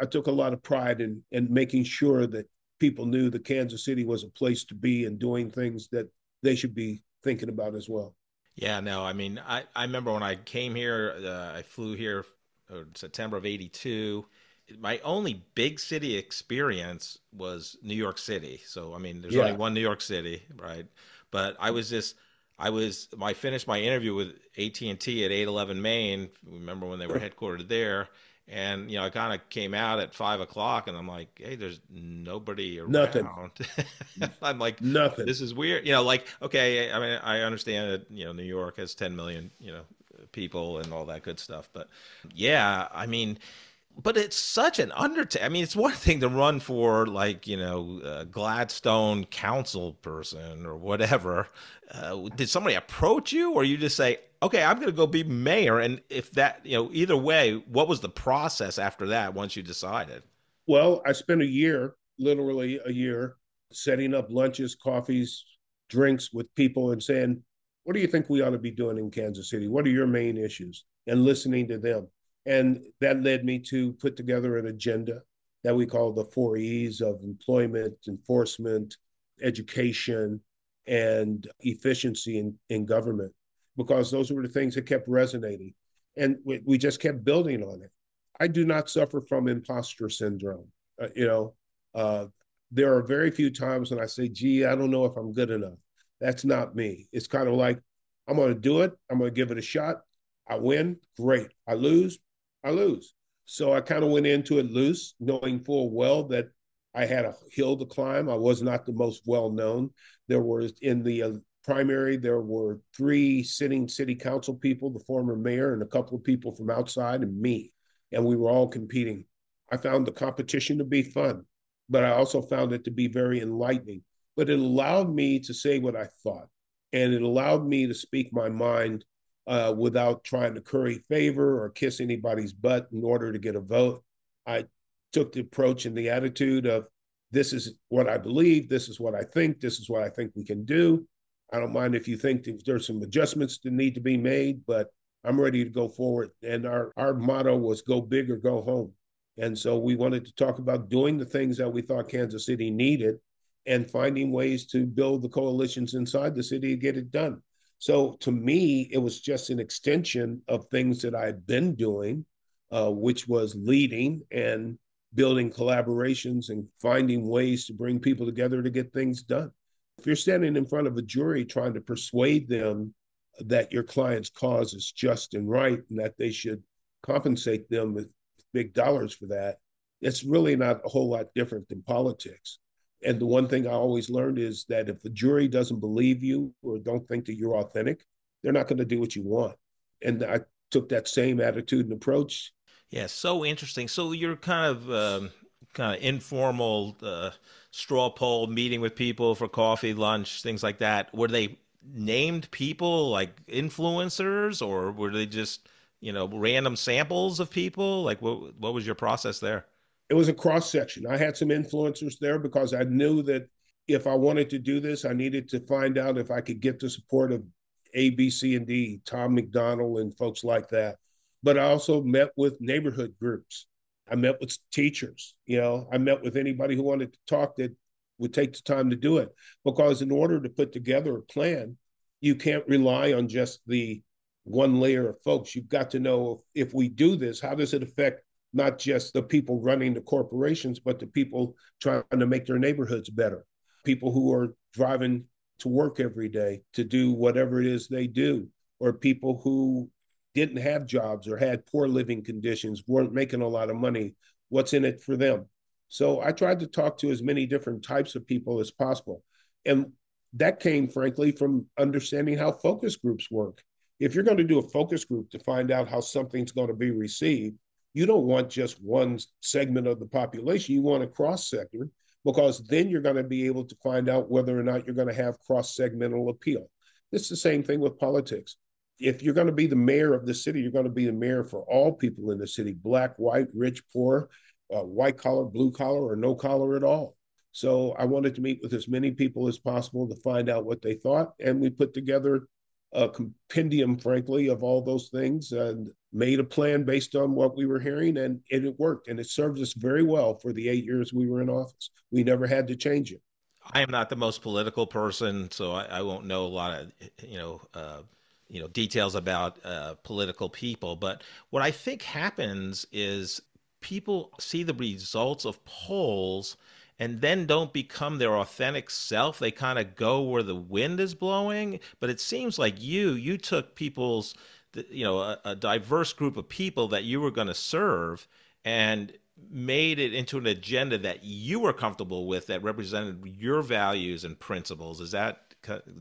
I took a lot of pride in in making sure that people knew that Kansas City was a place to be and doing things that they should be thinking about as well.
Yeah, no, I mean, I, I remember when I came here, uh, I flew here uh, September of 82. My only big city experience was New York City. So, I mean, there's yeah. only one New York City, right? But I was just, I was, I finished my interview with AT&T at 811 Main. Remember when they were headquartered there? And you know, I kind of came out at five o'clock, and I'm like, "Hey, there's nobody around."
Nothing. [LAUGHS]
I'm like,
nothing.
This is weird. You know, like, okay, I mean, I understand that you know New York has 10 million, you know, people and all that good stuff, but yeah, I mean, but it's such an undertaking. I mean, it's one thing to run for like you know Gladstone council person or whatever. Uh, did somebody approach you, or you just say, "Okay, I'm going to go be mayor"? And if that, you know, either way, what was the process after that once you decided?
Well, I spent a year, literally a year, setting up lunches, coffees, drinks with people, and saying, "What do you think we ought to be doing in Kansas City? What are your main issues?" And listening to them and that led me to put together an agenda that we call the four E's of employment, enforcement, education, and efficiency in, in government, because those were the things that kept resonating. And we, we just kept building on it. I do not suffer from imposter syndrome. Uh, you know, uh, there are very few times when I say, gee, I don't know if I'm good enough. That's not me. It's kind of like, I'm going to do it. I'm going to give it a shot. I win, great. I lose, I lose. So I kind of went into it loose, knowing full well that I had a hill to climb. I was not the most well known. There was in the uh, primary, there were three sitting city council people, the former mayor, and a couple of people from outside, and me. and we were all competing. I found the competition to be fun, but I also found it to be very enlightening. But it allowed me to say what I thought, and it allowed me to speak my mind uh, without trying to curry favor or kiss anybody's butt in order to get a vote. I took the approach and the attitude of this is what I believe, this is what I think, this is what I think we can do. I don't mind if you think there's some adjustments that need to be made, but I'm ready to go forward. And our, our motto was go big or go home. And so we wanted to talk about doing the things that we thought Kansas City needed and finding ways to build the coalitions inside the city to get it done. So to me, it was just an extension of things that I had been doing, uh, which was leading and building collaborations and finding ways to bring people together to get things done. If you're standing in front of a jury trying to persuade them that your client's cause is just and right and that they should compensate them with big dollars for that, it's really not a whole lot different than politics. And the one thing I always learned is that if the jury doesn't believe you or don't think that you're authentic, they're not going to do what you want. And I took that same attitude and approach.
Yeah, so interesting. So you're kind of um, kind of informal uh, straw poll meeting with people for coffee, lunch, things like that. Were they named people like influencers, or were they just you know random samples of people? Like what what was your process there?
It was a cross section. I had some influencers there because I knew that if I wanted to do this, I needed to find out if I could get the support of A, B, C, and D, Tom McDonald, and folks like that. But I also met with neighborhood groups. I met with teachers. You know, I met with anybody who wanted to talk that would take the time to do it. Because in order to put together a plan, you can't rely on just the one layer of folks. You've got to know if, if we do this, how does it affect not just the people running the corporations, but the people trying to make their neighborhoods better, people who are driving to work every day to do whatever it is they do, or people who didn't have jobs or had poor living conditions, weren't making a lot of money. What's in it for them? So I tried to talk to as many different types of people as possible. And that came, frankly, from understanding how focus groups work. If you're going to do a focus group to find out how something's going to be received, you don't want just one segment of the population. You want a cross sector because then you're going to be able to find out whether or not you're going to have cross segmental appeal. It's the same thing with politics. If you're going to be the mayor of the city, you're going to be the mayor for all people in the city black, white, rich, poor, uh, white collar, blue collar, or no collar at all. So I wanted to meet with as many people as possible to find out what they thought. And we put together a compendium, frankly, of all those things and made a plan based on what we were hearing, and, and it worked. And it served us very well for the eight years we were in office. We never had to change it.
I am not the most political person, so I, I won't know a lot of you know uh, you know details about uh, political people. But what I think happens is people see the results of polls and then don't become their authentic self. They kind of go where the wind is blowing. But it seems like you, you took people's, you know, a, a diverse group of people that you were going to serve and made it into an agenda that you were comfortable with that represented your values and principles. Is that,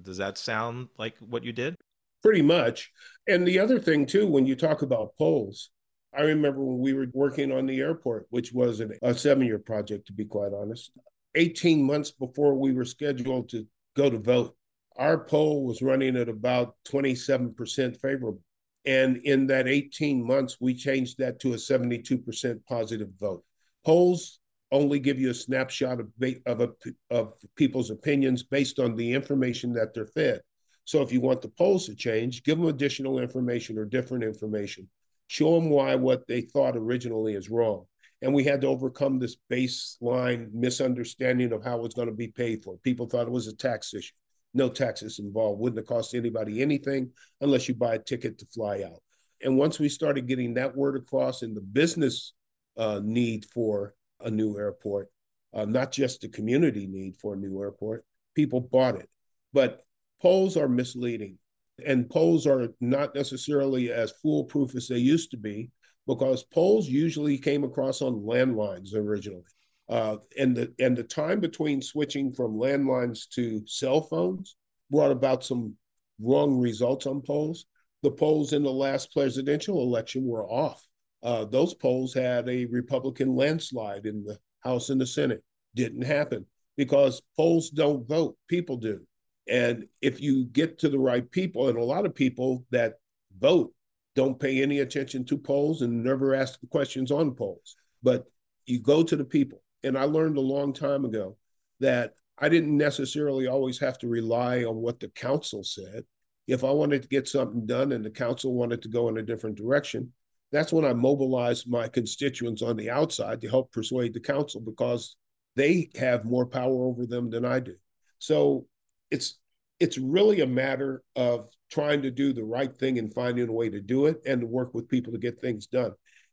does that sound like what you did?
Pretty much. And the other thing, too, when you talk about polls, I remember when we were working on the airport, which was an, a seven year project, to be quite honest. 18 months before we were scheduled to go to vote, our poll was running at about 27% favorable. And in that 18 months, we changed that to a 72% positive vote. Polls only give you a snapshot of, of, a, of people's opinions based on the information that they're fed. So if you want the polls to change, give them additional information or different information show them why what they thought originally is wrong. And we had to overcome this baseline misunderstanding of how it was going to be paid for. People thought it was a tax issue. No taxes involved. Wouldn't have cost anybody anything unless you buy a ticket to fly out. And once we started getting that word across in the business uh, need for a new airport, uh, not just the community need for a new airport, people bought it. But polls are misleading and polls are not necessarily as foolproof as they used to be because polls usually came across on landlines originally. Uh, and the and the time between switching from landlines to cell phones brought about some wrong results on polls. The polls in the last presidential election were off. Uh, those polls had a Republican landslide in the House and the Senate. Didn't happen because polls don't vote, people do. And if you get to the right people, and a lot of people that vote don't pay any attention to polls and never ask the questions on polls, but you go to the people. And I learned a long time ago that I didn't necessarily always have to rely on what the council said. If I wanted to get something done and the council wanted to go in a different direction, that's when I mobilized my constituents on the outside to help persuade the council because they have more power over them than I do. So it's it's really a matter of trying to do the right thing and finding a way to do it and to work with people to get things done.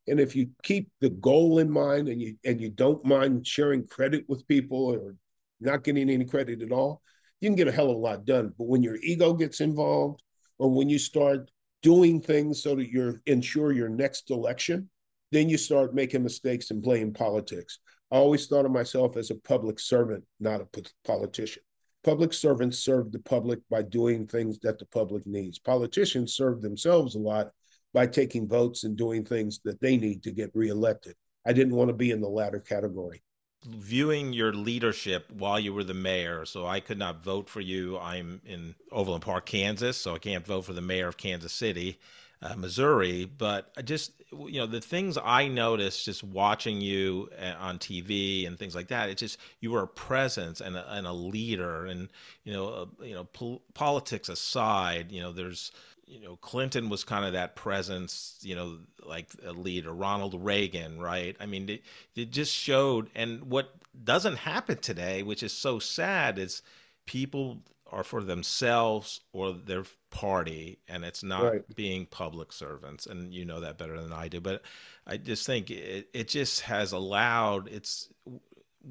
And if you keep the goal in mind and you and you don't mind sharing credit with people or not getting any credit at all, you can get a hell of a lot done. But when your ego gets involved or when you start doing things so that you're ensure your next election, then you start making mistakes and playing politics. I always thought of myself as a public servant, not a politician. Public servants serve the public by doing things that the public needs. Politicians serve themselves a lot by taking votes and doing things that they need to get reelected. I didn't want to be in the latter category.
Viewing your leadership while you were the mayor, so I could not vote for you. I'm in Overland Park, Kansas, so I can't vote for the mayor of Kansas City uh, Missouri. But I just, you know, the things I noticed just watching you uh, on TV and things like that, it's just you were a presence and a, and a leader. And you know, uh, you know, pol- politics aside, you know, there's you know Clinton was kind of that presence, you know, like a leader. Ronald Reagan, right? I mean, it, it just showed. And what doesn't happen today, which is so sad, is people are for themselves or their party and it's not right. being public servants and you know that better than i do but i just think it, it just has allowed it's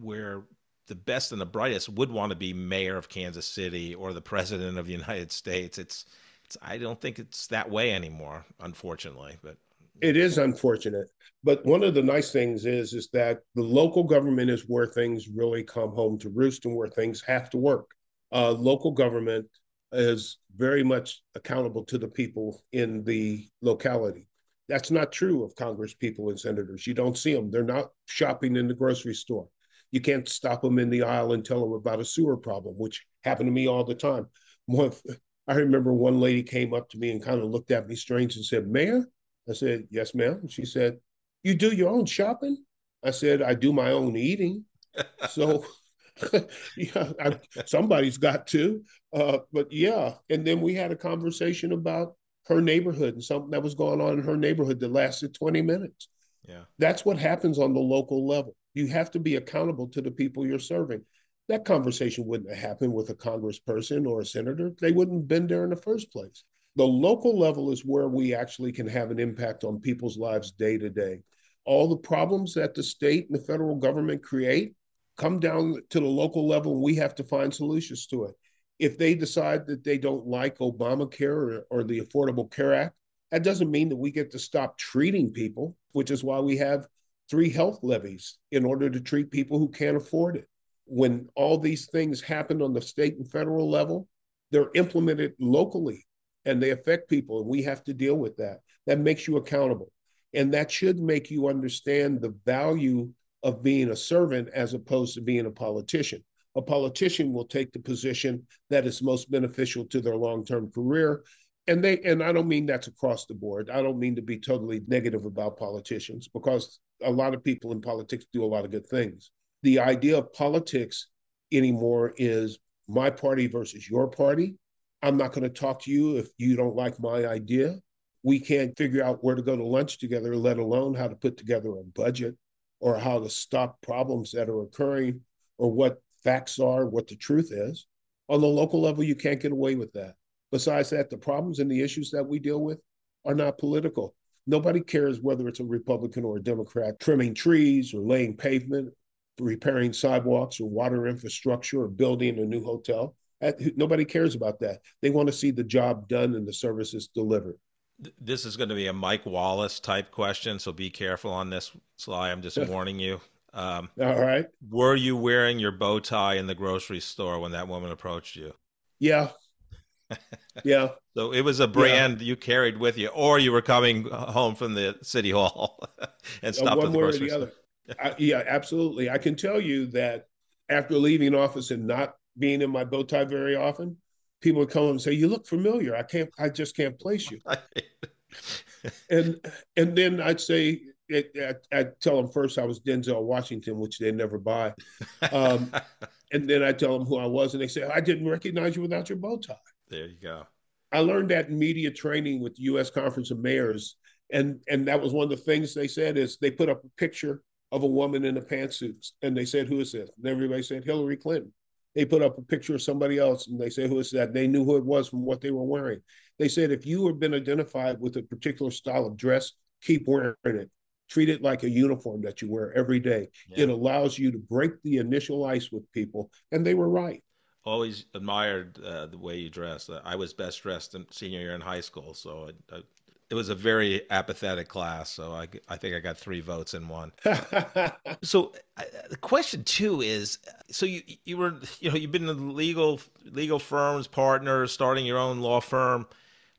where the best and the brightest would want to be mayor of kansas city or the president of the united states it's, it's i don't think it's that way anymore unfortunately but
it is unfortunate but one of the nice things is is that the local government is where things really come home to roost and where things have to work uh, local government is very much accountable to the people in the locality. That's not true of Congress people and senators. You don't see them. They're not shopping in the grocery store. You can't stop them in the aisle and tell them about a sewer problem, which happened to me all the time. I remember one lady came up to me and kind of looked at me strange and said, Mayor? I said, Yes, ma'am. She said, You do your own shopping? I said, I do my own eating. [LAUGHS] so [LAUGHS] yeah, I, somebody's got to. Uh, but yeah, and then we had a conversation about her neighborhood and something that was going on in her neighborhood that lasted 20 minutes.
Yeah.
That's what happens on the local level. You have to be accountable to the people you're serving. That conversation wouldn't have happened with a congressperson or a senator. They wouldn't have been there in the first place. The local level is where we actually can have an impact on people's lives day to day. All the problems that the state and the federal government create, come down to the local level and we have to find solutions to it. If they decide that they don't like Obamacare or, or the Affordable Care Act, that doesn't mean that we get to stop treating people, which is why we have three health levies in order to treat people who can't afford it. When all these things happen on the state and federal level, they're implemented locally and they affect people, and we have to deal with that. That makes you accountable. And that should make you understand the value of being a servant as opposed to being a politician. A politician will take the position that is most beneficial to their long-term career. And they and I don't mean that's across the board. I don't mean to be totally negative about politicians because a lot of people in politics do a lot of good things. The idea of politics anymore is my party versus your party. I'm not going to talk to you if you don't like my idea. We can't figure out where to go to lunch together, let alone how to put together a budget or how to stop problems that are occurring or what facts are, what the truth is. On the local level, you can't get away with that. Besides that, the problems and the issues that we deal with are not political. Nobody cares whether it's a Republican or a Democrat trimming trees or laying pavement, repairing sidewalks or water infrastructure or building a new hotel. Nobody cares about that. They want to see the job done and the services delivered
this is going to be a Mike Wallace type question, so be careful on this, Sly. I'm just [LAUGHS] warning you.
Um, All right.
Were you wearing your bow tie in the grocery store when that woman approached you?
Yeah. [LAUGHS] Yeah.
so it was a brand yeah. you carried with you, or you were coming home from the city hall [LAUGHS] and stopped
one
at the
grocery
or
the other. [LAUGHS] I, yeah, absolutely. I can tell you that after leaving office and not being in my bow tie very often, people would come up and say, "You look familiar. I can't. I just can't place you." [LAUGHS] and and then I'd say, I, I'd tell them first I was Denzel Washington, which they never buy. Um, [LAUGHS] and then I tell them who I was, and they say, "I didn't recognize you without your bow tie."
There you go.
I learned that in media training with the U.S. Conference of Mayors, and and that was one of the things they said is they put up a picture of a woman in a pantsuit, and they said, "Who is this?" And everybody said, "Hillary Clinton." They put up a picture of somebody else, and they said, "Who is that?" They knew who it was from what they were wearing. They said, if you have been identified with a particular style of dress, keep wearing it. Treat it like a uniform that you wear every day. Yeah. It allows you to break the initial ice with people, and they were right
always admired uh, the way you dressed. I was best dressed in senior year in high school, so I, I, it was a very apathetic class. So I, I think I got three votes in one. [LAUGHS] so the question too is, so you you were you know you've been in legal legal firms, partners, starting your own law firm.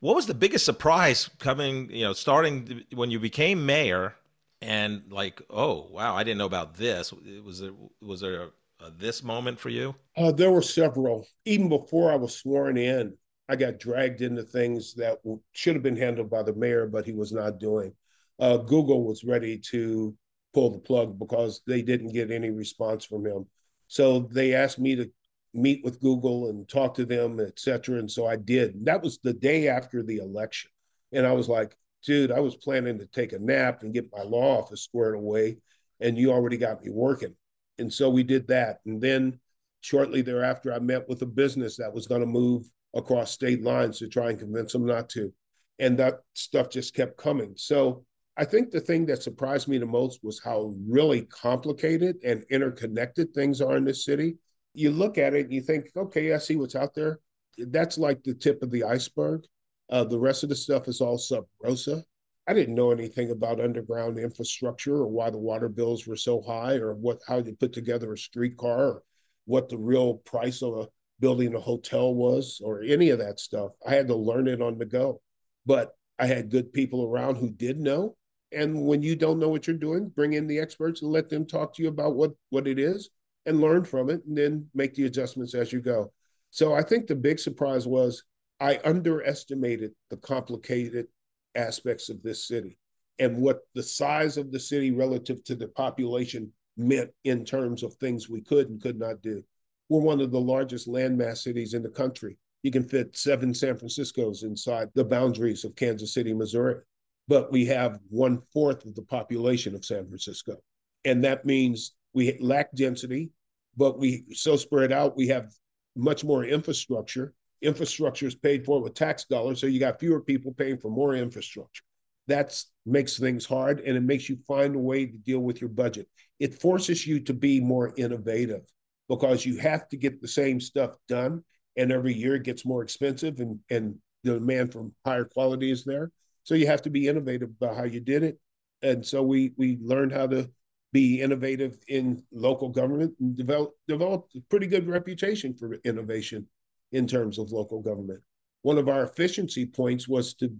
What was the biggest surprise coming? You know, starting when you became mayor, and like, oh wow, I didn't know about this. Was there was there uh, this moment for you?
Uh, there were several. Even before I was sworn in, I got dragged into things that should have been handled by the mayor, but he was not doing. Uh, Google was ready to pull the plug because they didn't get any response from him. So they asked me to meet with Google and talk to them, et cetera. And so I did. That was the day after the election. And I was like, dude, I was planning to take a nap and get my law office squared away. And you already got me working. And so we did that. And then shortly thereafter, I met with a business that was going to move across state lines to try and convince them not to. And that stuff just kept coming. So I think the thing that surprised me the most was how really complicated and interconnected things are in this city. You look at it and you think, okay, I see what's out there. That's like the tip of the iceberg. Uh, the rest of the stuff is all sub rosa. I didn't know anything about underground infrastructure or why the water bills were so high or what how you put together a streetcar or what the real price of a building a hotel was or any of that stuff. I had to learn it on the go. But I had good people around who did know. And when you don't know what you're doing, bring in the experts and let them talk to you about what what it is and learn from it and then make the adjustments as you go. So I think the big surprise was I underestimated the complicated aspects of this city and what the size of the city relative to the population meant in terms of things we could and could not do. We're one of the largest landmass cities in the country. You can fit seven San Franciscos inside the boundaries of Kansas City, Missouri. But we have one fourth of the population of San Francisco. And that means we lack density, but we so spread out, we have much more infrastructure infrastructure is paid for with tax dollars. So you got fewer people paying for more infrastructure. That makes things hard and it makes you find a way to deal with your budget. It forces you to be more innovative because you have to get the same stuff done. And every year it gets more expensive and, and the demand for higher quality is there. So you have to be innovative about how you did it. And so we we learned how to be innovative in local government and develop develop a pretty good reputation for innovation in terms of local government. One of our efficiency points was to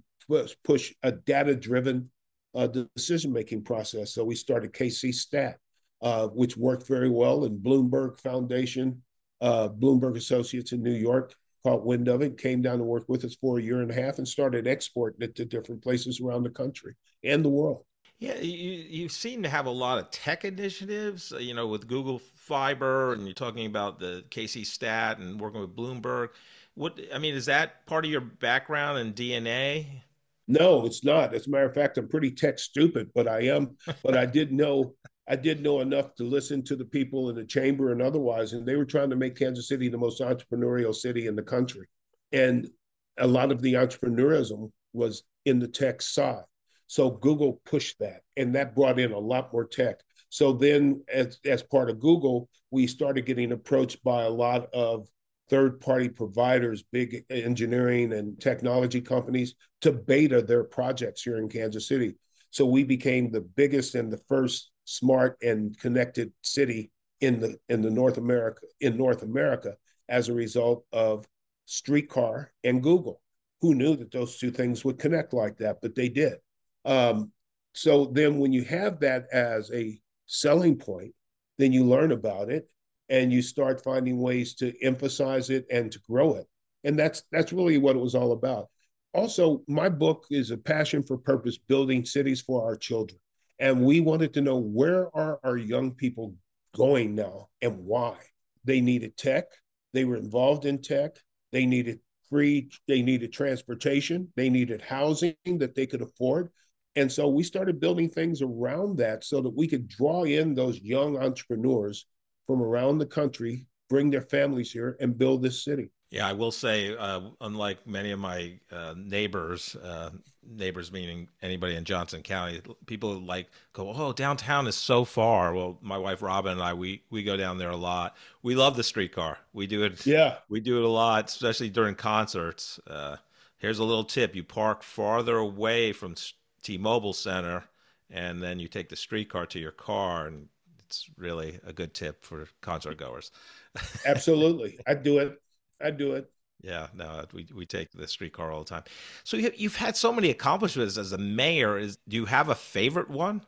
push a data driven uh, decision making process. So we started KC Stat, uh, which worked very well, and Bloomberg Foundation, uh, Bloomberg Associates in New York caught wind of it, came down to work with us for a year and a half, and started exporting it to different places around the country and the world.
Yeah, you you seem to have a lot of tech initiatives, uh, you know, with Google Fiber, and you're talking about the KC Stat and working with Bloomberg. What I mean is that part of your background and DNA?
No, it's not. As a matter of fact, I'm pretty tech stupid, but I am. but I did know I did know enough to listen to the people in the chamber and otherwise, and they were trying to make Kansas City the most entrepreneurial city in the country, and a lot of the entrepreneurism was in the tech side. So Google pushed that, and that brought in a lot more tech. So then, as, as part of Google, we started getting approached by a lot of third party providers, big engineering and technology companies to beta their projects here in Kansas City. So we became the biggest and the first smart and connected city in the in the North America in North America as a result of streetcar and Google. Who knew that those two things would connect like that? But they did. Um, so then when you have that as a selling point, then you learn about it and you start finding ways to emphasize it and to grow it. And that's that's really what it was all about. Also, my book is a passion for purpose building cities for our children. And we wanted to know where are our young people going now and why. They needed tech, they were involved in tech, they needed free, they needed transportation, they needed housing that they could afford. And so we started building things around that so that we could draw in those young entrepreneurs from around the country, bring their families here, and build this city.
Yeah, I will say, uh, unlike many of my uh, neighbors, uh, neighbors meaning anybody in Johnson County, people like go, "Oh, downtown is so far." Well, my wife Robin and I, we we go down there a lot. We love the streetcar. We do it.
Yeah,
we do it a lot, especially during concerts. Uh, here's a little tip: you park farther away from T-Mobile Center, and then you take the streetcar to your car, and it's really a good tip for concert goers. [LAUGHS]
Absolutely, I do it. I do it.
Yeah, no, we, we take the streetcar all the time. So you've had so many accomplishments as a mayor. Is do you have a favorite one?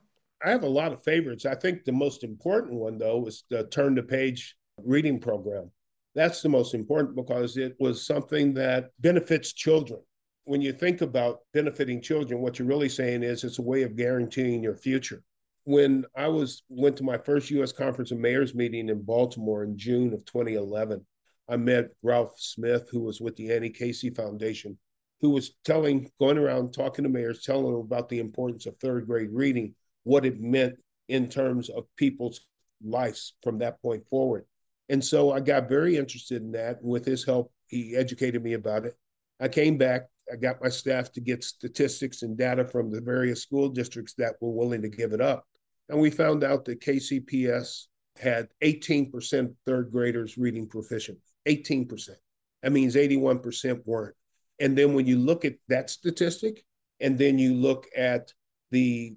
I have a lot of favorites. I think the most important one though was the turn the page reading program. That's the most important because it was something that benefits children. When you think about benefiting children, what you're really saying is it's a way of guaranteeing your future. When I was went to my first U.S. Conference of Mayors meeting in Baltimore in June of 2011, I met Ralph Smith, who was with the Annie Casey Foundation, who was telling, going around talking to mayors, telling them about the importance of third grade reading, what it meant in terms of people's lives from that point forward. And so I got very interested in that. With his help, he educated me about it. I came back. I got my staff to get statistics and data from the various school districts that were willing to give it up. And we found out that KCPS had 18% third graders reading proficient. 18%. That means 81% weren't. And then when you look at that statistic, and then you look at the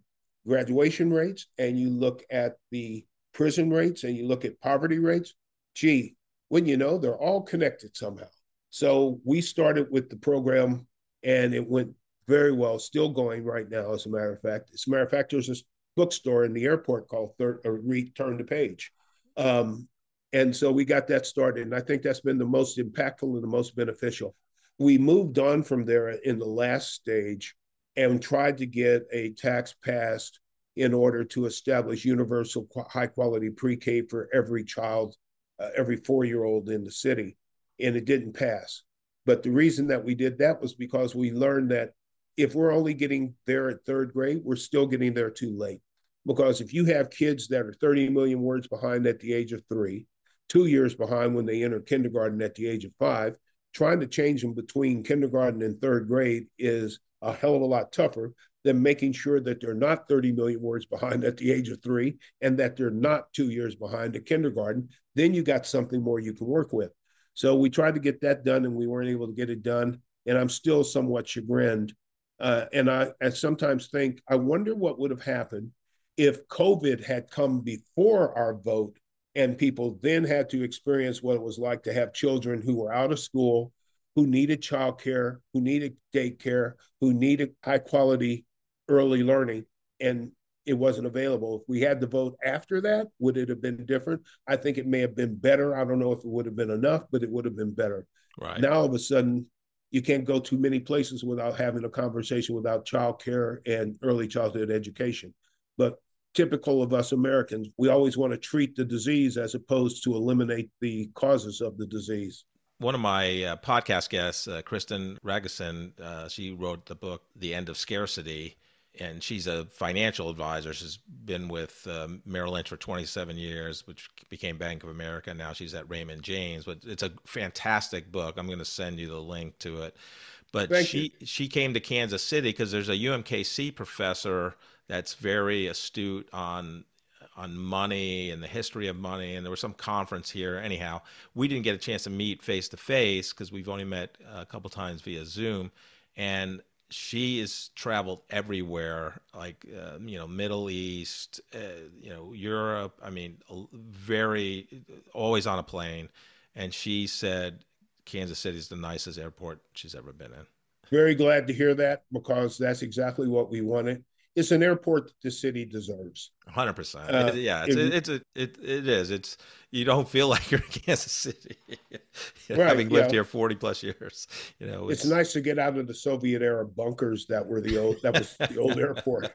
graduation rates, and you look at the prison rates, and you look at poverty rates, gee, when you know, they're all connected somehow. So we started with the program, and it went very well, still going right now, as a matter of fact. As a matter of fact, there's this bookstore in the airport called Third, Return the Page. Um, and so we got that started. And I think that's been the most impactful and the most beneficial. We moved on from there in the last stage and tried to get a tax passed in order to establish universal high quality pre K for every child, uh, every four year old in the city. And it didn't pass. But the reason that we did that was because we learned that if we're only getting there at third grade, we're still getting there too late. Because if you have kids that are 30 million words behind at the age of three, two years behind when they enter kindergarten at the age of five. Trying to change them between kindergarten and third grade is a hell of a lot tougher than making sure that they're not 30 million words behind at the age of three and that they're not two years behind at kindergarten. Then you got something more you can work with. So we tried to get that done and we weren't able to get it done. And I'm still somewhat chagrined. Uh, and I, I sometimes think, I wonder what would have happened if COVID had come before our vote and people then had to experience what it was like to have children who were out of school, who needed childcare, who needed daycare, who needed high quality early learning, and it wasn't available. If we had the vote after that, would it have been different? I think it may have been better. I don't know if it would have been enough, but it would have been better.
Right.
Now all of a sudden, you can't go too many places without having a conversation without childcare and early childhood education. But typical of us Americans. We always want to treat the disease as opposed to eliminate the causes of the disease.
One of my uh, podcast guests, uh, Kristen Ragusin, uh, she wrote the book The End of Scarcity, and she's a financial advisor. She's been with um, Merrill Lynch for 27 years, which became Bank of America. Now she's at Raymond James. But it's a fantastic book. I'm going to send you the link to it. But
Thank
she
you.
she came to Kansas City because there's a UMKC professor that's very astute on on money and the history of money and there was some conference here anyhow we didn't get a chance to meet face to face because we've only met a couple times via zoom and she has traveled everywhere like uh, you know middle east uh, you know europe i mean very always on a plane and she said Kansas City is the nicest airport she's ever been in.
Very glad to hear that because that's exactly what we wanted. It's an airport that the city deserves.
Hundred uh, percent. Yeah, it's, it, it's a it it is. It's you don't feel [LAUGHS] like you're in Kansas City, [LAUGHS] right, having lived yeah. here forty plus years. [LAUGHS] You know,
it's, it's, nice to get out of the Soviet era bunkers that were the old that was the old airport.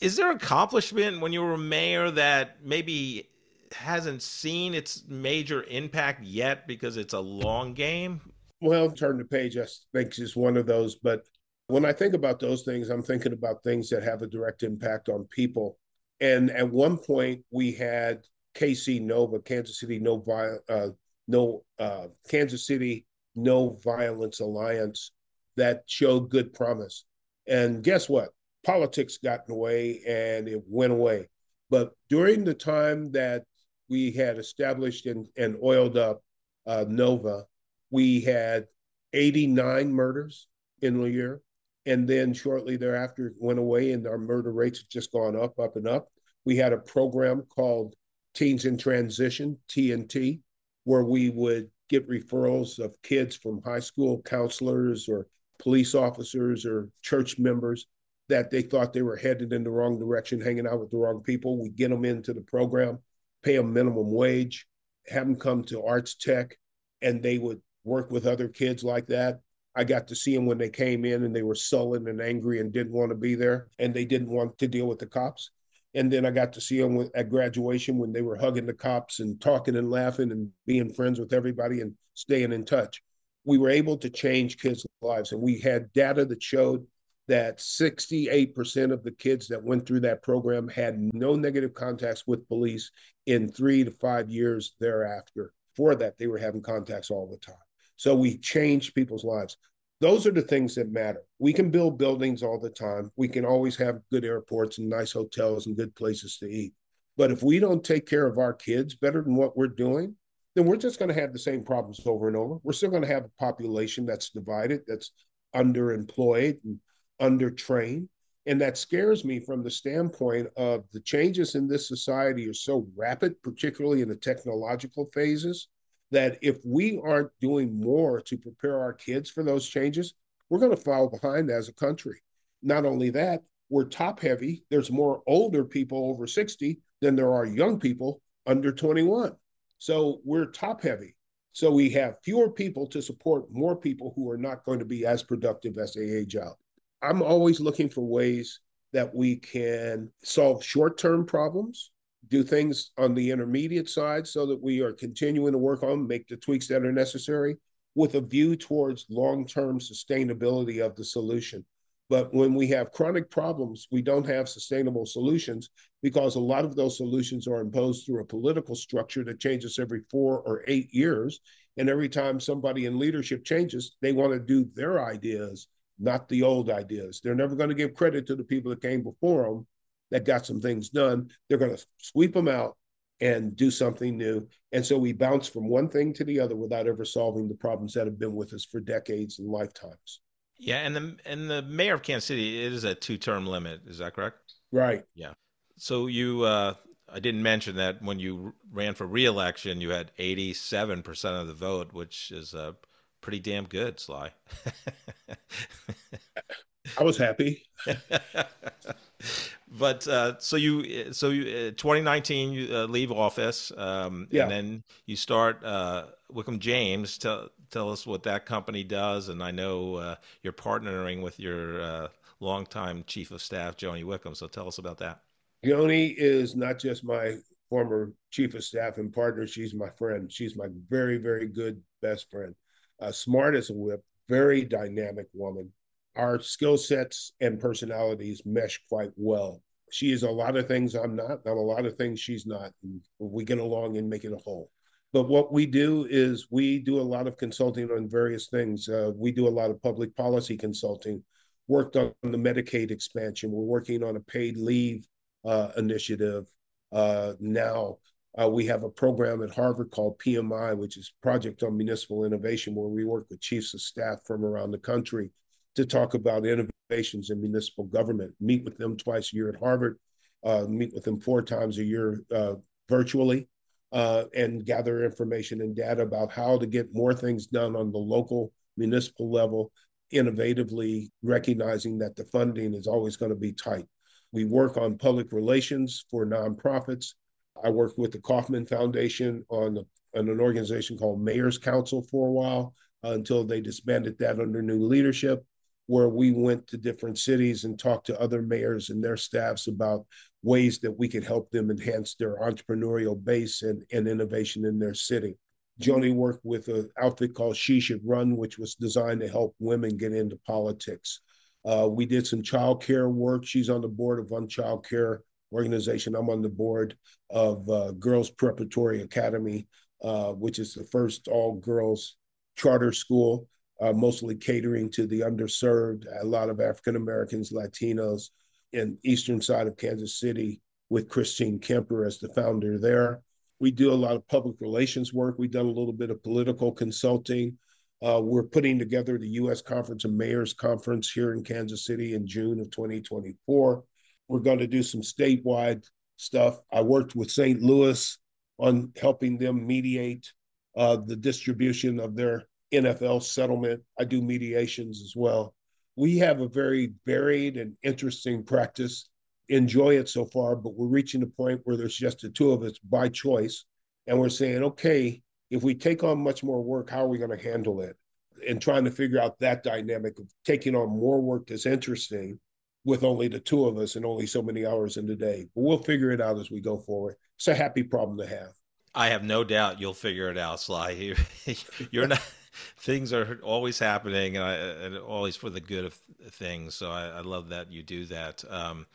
Is there accomplishment when you were mayor that maybe hasn't seen its major impact yet because it's a long game?
Well, turn the page, I think, is one of those. But when I think about those things, I'm thinking about things that have a direct impact on people. And at one point, we had KC Nova, Kansas City No uh, No uh, Kansas City No Violence Alliance that showed good promise. And guess what? Politics got in the way, and it went away. But during the time that we had established and, and oiled up uh, Nova, we had 89 murders in a year. And then shortly thereafter, it went away, and our murder rates have just gone up, up, and up. We had a program called Teens in Transition, TNT, where we would get referrals of kids from high school counselors or police officers or church members that they thought they were headed in the wrong direction, hanging out with the wrong people. We get them into the program pay them minimum wage, have them come to arts tech, and they would work with other kids like that. I got to see them when they came in and they were sullen and angry and didn't want to be there and they didn't want to deal with the cops. And then I got to see them at graduation when they were hugging the cops and talking and laughing and being friends with everybody and staying in touch. We were able to change kids' lives and we had data that showed that 68% of the kids that went through that program had no negative contacts with police in three to five years thereafter. For that, they were having contacts all the time. So we changed people's lives. Those are the things that matter. We can build buildings all the time. We can always have good airports and nice hotels and good places to eat. But if we don't take care of our kids better than what we're doing, then we're just going to have the same problems over and over. We're still going to have a population that's divided, that's underemployed and undertrained. And that scares me from the standpoint of the changes in this society are so rapid, particularly in the technological phases, that if we aren't doing more to prepare our kids for those changes, we're going to fall behind as a country. Not only that, we're top heavy. There's more older people over 60 than there are young people under 21. So we're top heavy. So we have fewer people to support more people who are not going to be as productive as they age out. I'm always looking for ways that we can solve short term problems, do things on the intermediate side so that we are continuing to work on, make the tweaks that are necessary with a view towards long term sustainability of the solution. But when we have chronic problems, we don't have sustainable solutions because a lot of those solutions are imposed through a political structure that changes every four or eight years. And every time somebody in leadership changes, they want to do their ideas not the old ideas. They're never going to give credit to the people that came before them that got some things done. They're going to sweep them out and do something new. And so we bounce from one thing to the other without ever solving the problems that have been with us for decades and lifetimes.
Yeah, and the and the mayor of Kansas City it is a two term limit. Is that correct?
Right.
Yeah. So you, uh, I didn't mention that when you ran for reelection, you had eighty seven percent of the vote, which is a pretty damn good, Sly. [LAUGHS]
I was happy. [LAUGHS]
but uh, so you, so you, uh, 2019, you uh, leave office, um, yeah. and then you start uh, Wickham James. Tell tell us what that company does, and I know uh, you're partnering with your uh, longtime chief of staff, Joni Wickham. So tell us about that.
Joni is not just my former chief of staff and partner; she's my friend. She's my very, very good best friend uh, smart as a whip, very dynamic woman. Our skill sets and personalities mesh quite well. She is a lot of things I'm not, I'm a lot of things she's not. And we get along and make it a whole. But what we do is we do a lot of consulting on various things. Uh, we do a lot of public policy consulting, worked on the Medicaid expansion. We're working on a paid leave uh, initiative uh, now. Uh, we have a program at Harvard called PMI, which is Project on Municipal Innovation, where we work with chiefs of staff from around the country to talk about innovations in municipal government. Meet with them twice a year at Harvard, uh, meet with them four times a year uh, virtually. uh, and gather information and data about how to get more things done on the local municipal level, innovatively recognizing that the funding is always going to be tight. We work on public relations for nonprofits. I worked with the Kauffman Foundation on, the, on an organization called Mayor's Council for a while uh, until they disbanded that under new leadership, where we went to different cities and talked to other mayors and their staffs about ways that we could help them enhance their entrepreneurial base and, and innovation in their city. Joni worked with an outfit called She Should Run, which was designed to help women get into politics. Uh, we did some child care work. She's on the board of one child care organization. I'm on the board of uh, Girls Preparatory Academy, uh, which is the first all girls charter school, uh, mostly catering to the underserved, a lot of African Americans, Latinos, in eastern side of Kansas City with Christine Kemper as the founder there. We do a lot of public relations work. We've done a little bit of political consulting. Uh, we're putting together the U.S. Conference of Mayors Conference here in Kansas City in June of 2024. We're going to do some statewide stuff. I worked with St. Louis on helping them mediate uh, the distribution of their NFL settlement. I do mediations as well we have a very varied and interesting practice. Enjoy it so far, but we're reaching a point where there's just the two of us by choice. And we're saying, okay, if we take on much more work, how are we going to handle it? And trying to figure out that dynamic of taking on more work that's interesting with only the two of us and only so many hours in the day. But we'll figure it out as we go forward. It's a happy problem to have.
I have no doubt you'll figure it out, Sly. [LAUGHS] You're not [LAUGHS] things are always happening and, I, and, always for the good of things. So I, I love that you do that. Um,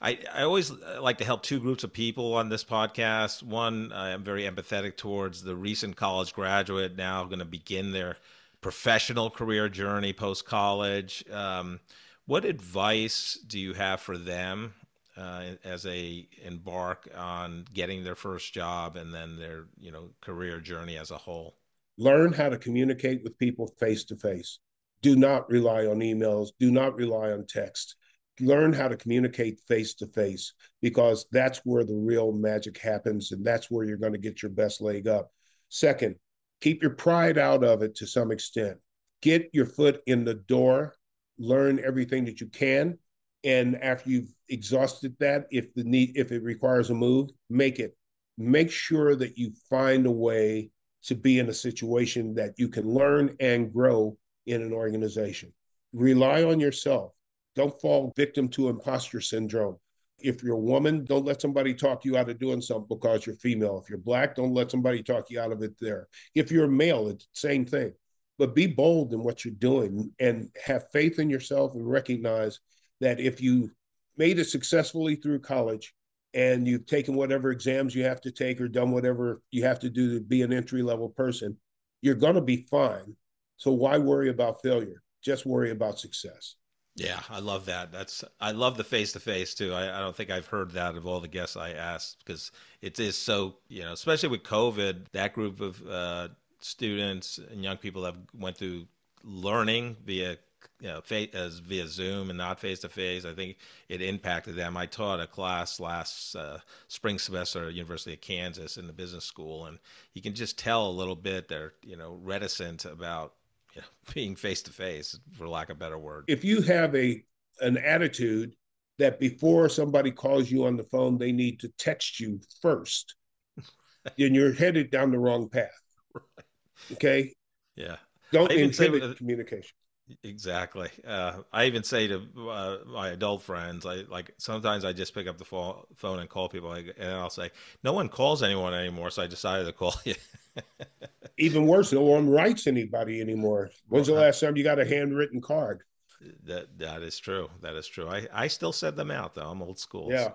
I, I always like to help two groups of people on this podcast. One, I'm very empathetic towards the recent college graduate now going to begin their professional career journey post college. Um, what advice do you have for them uh, as they embark on getting their first job and then their you know career journey as a whole?
Learn how to communicate with people face to face. Do not rely on emails. Do not rely on text. Learn how to communicate face to face because that's where the real magic happens and that's where you're going to get your best leg up. Second, keep your pride out of it to some extent. Get your foot in the door, learn everything that you can, and after you've exhausted that, if the need if it requires a move, make it. Make sure that you find a way to be in a situation that you can learn and grow in an organization. Rely on yourself. Don't fall victim to imposter syndrome. If you're a woman, don't let somebody talk you out of doing something because you're female. If you're black, don't let somebody talk you out of it there. If you're male, it's the same thing. But be bold in what you're doing and have faith in yourself and recognize that if you made it successfully through college, and you've taken whatever exams you have to take or done whatever you have to do to be an entry level person, you're going to be fine. So why worry about failure? Just worry about success.
Yeah, I love that. That's I love the face to face too. I, I don't think I've heard that of all the guests I asked because it is so you know, especially with COVID, that group of uh, students and young people have went through learning via you know, as via Zoom and not face to face. I think it impacted them. I taught a class last uh, spring semester at University of Kansas in the business school, and you can just tell a little bit they're you know reticent about you know, [LAUGHS] being face to face, for lack of a better word.
If you have a an attitude that before somebody calls you on the phone, they need to text you first, [LAUGHS] then you're headed down the wrong path. Right. Okay.
Yeah.
Don't inhibit communication.
Exactly. Uh, I even say to uh, my adult friends, I like sometimes I just pick up the phone and call people, and I'll say, "No one calls anyone anymore," so I decided to call you. [LAUGHS]
even worse, no one writes anybody anymore. When's the last time you got a handwritten card?
That that is true. That is true. I I still send them out though. I'm old school.
Yeah. So.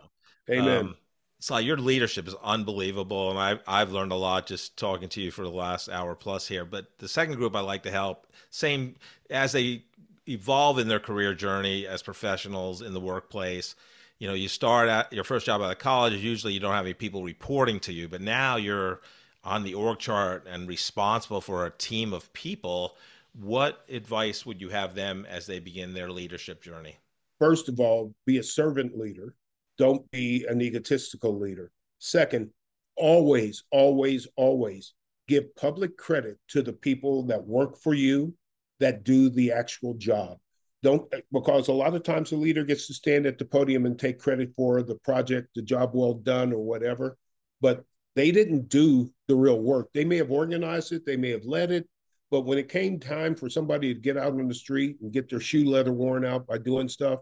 Amen. Um,
so your leadership is unbelievable, and I've I've learned a lot just talking to you for the last hour plus here. But the second group I like to help, same as they evolve in their career journey as professionals in the workplace. You know, you start at your first job out of college. Usually, you don't have any people reporting to you, but now you're on the org chart and responsible for a team of people. What advice would you have them as they begin their leadership journey?
First of all, be a servant leader don't be an egotistical leader. Second, always, always, always give public credit to the people that work for you that do the actual job. Don't because a lot of times the leader gets to stand at the podium and take credit for the project, the job well done, or whatever, but they didn't do the real work. They may have organized it, they may have led it, but when it came time for somebody to get out on the street and get their shoe leather worn out by doing stuff,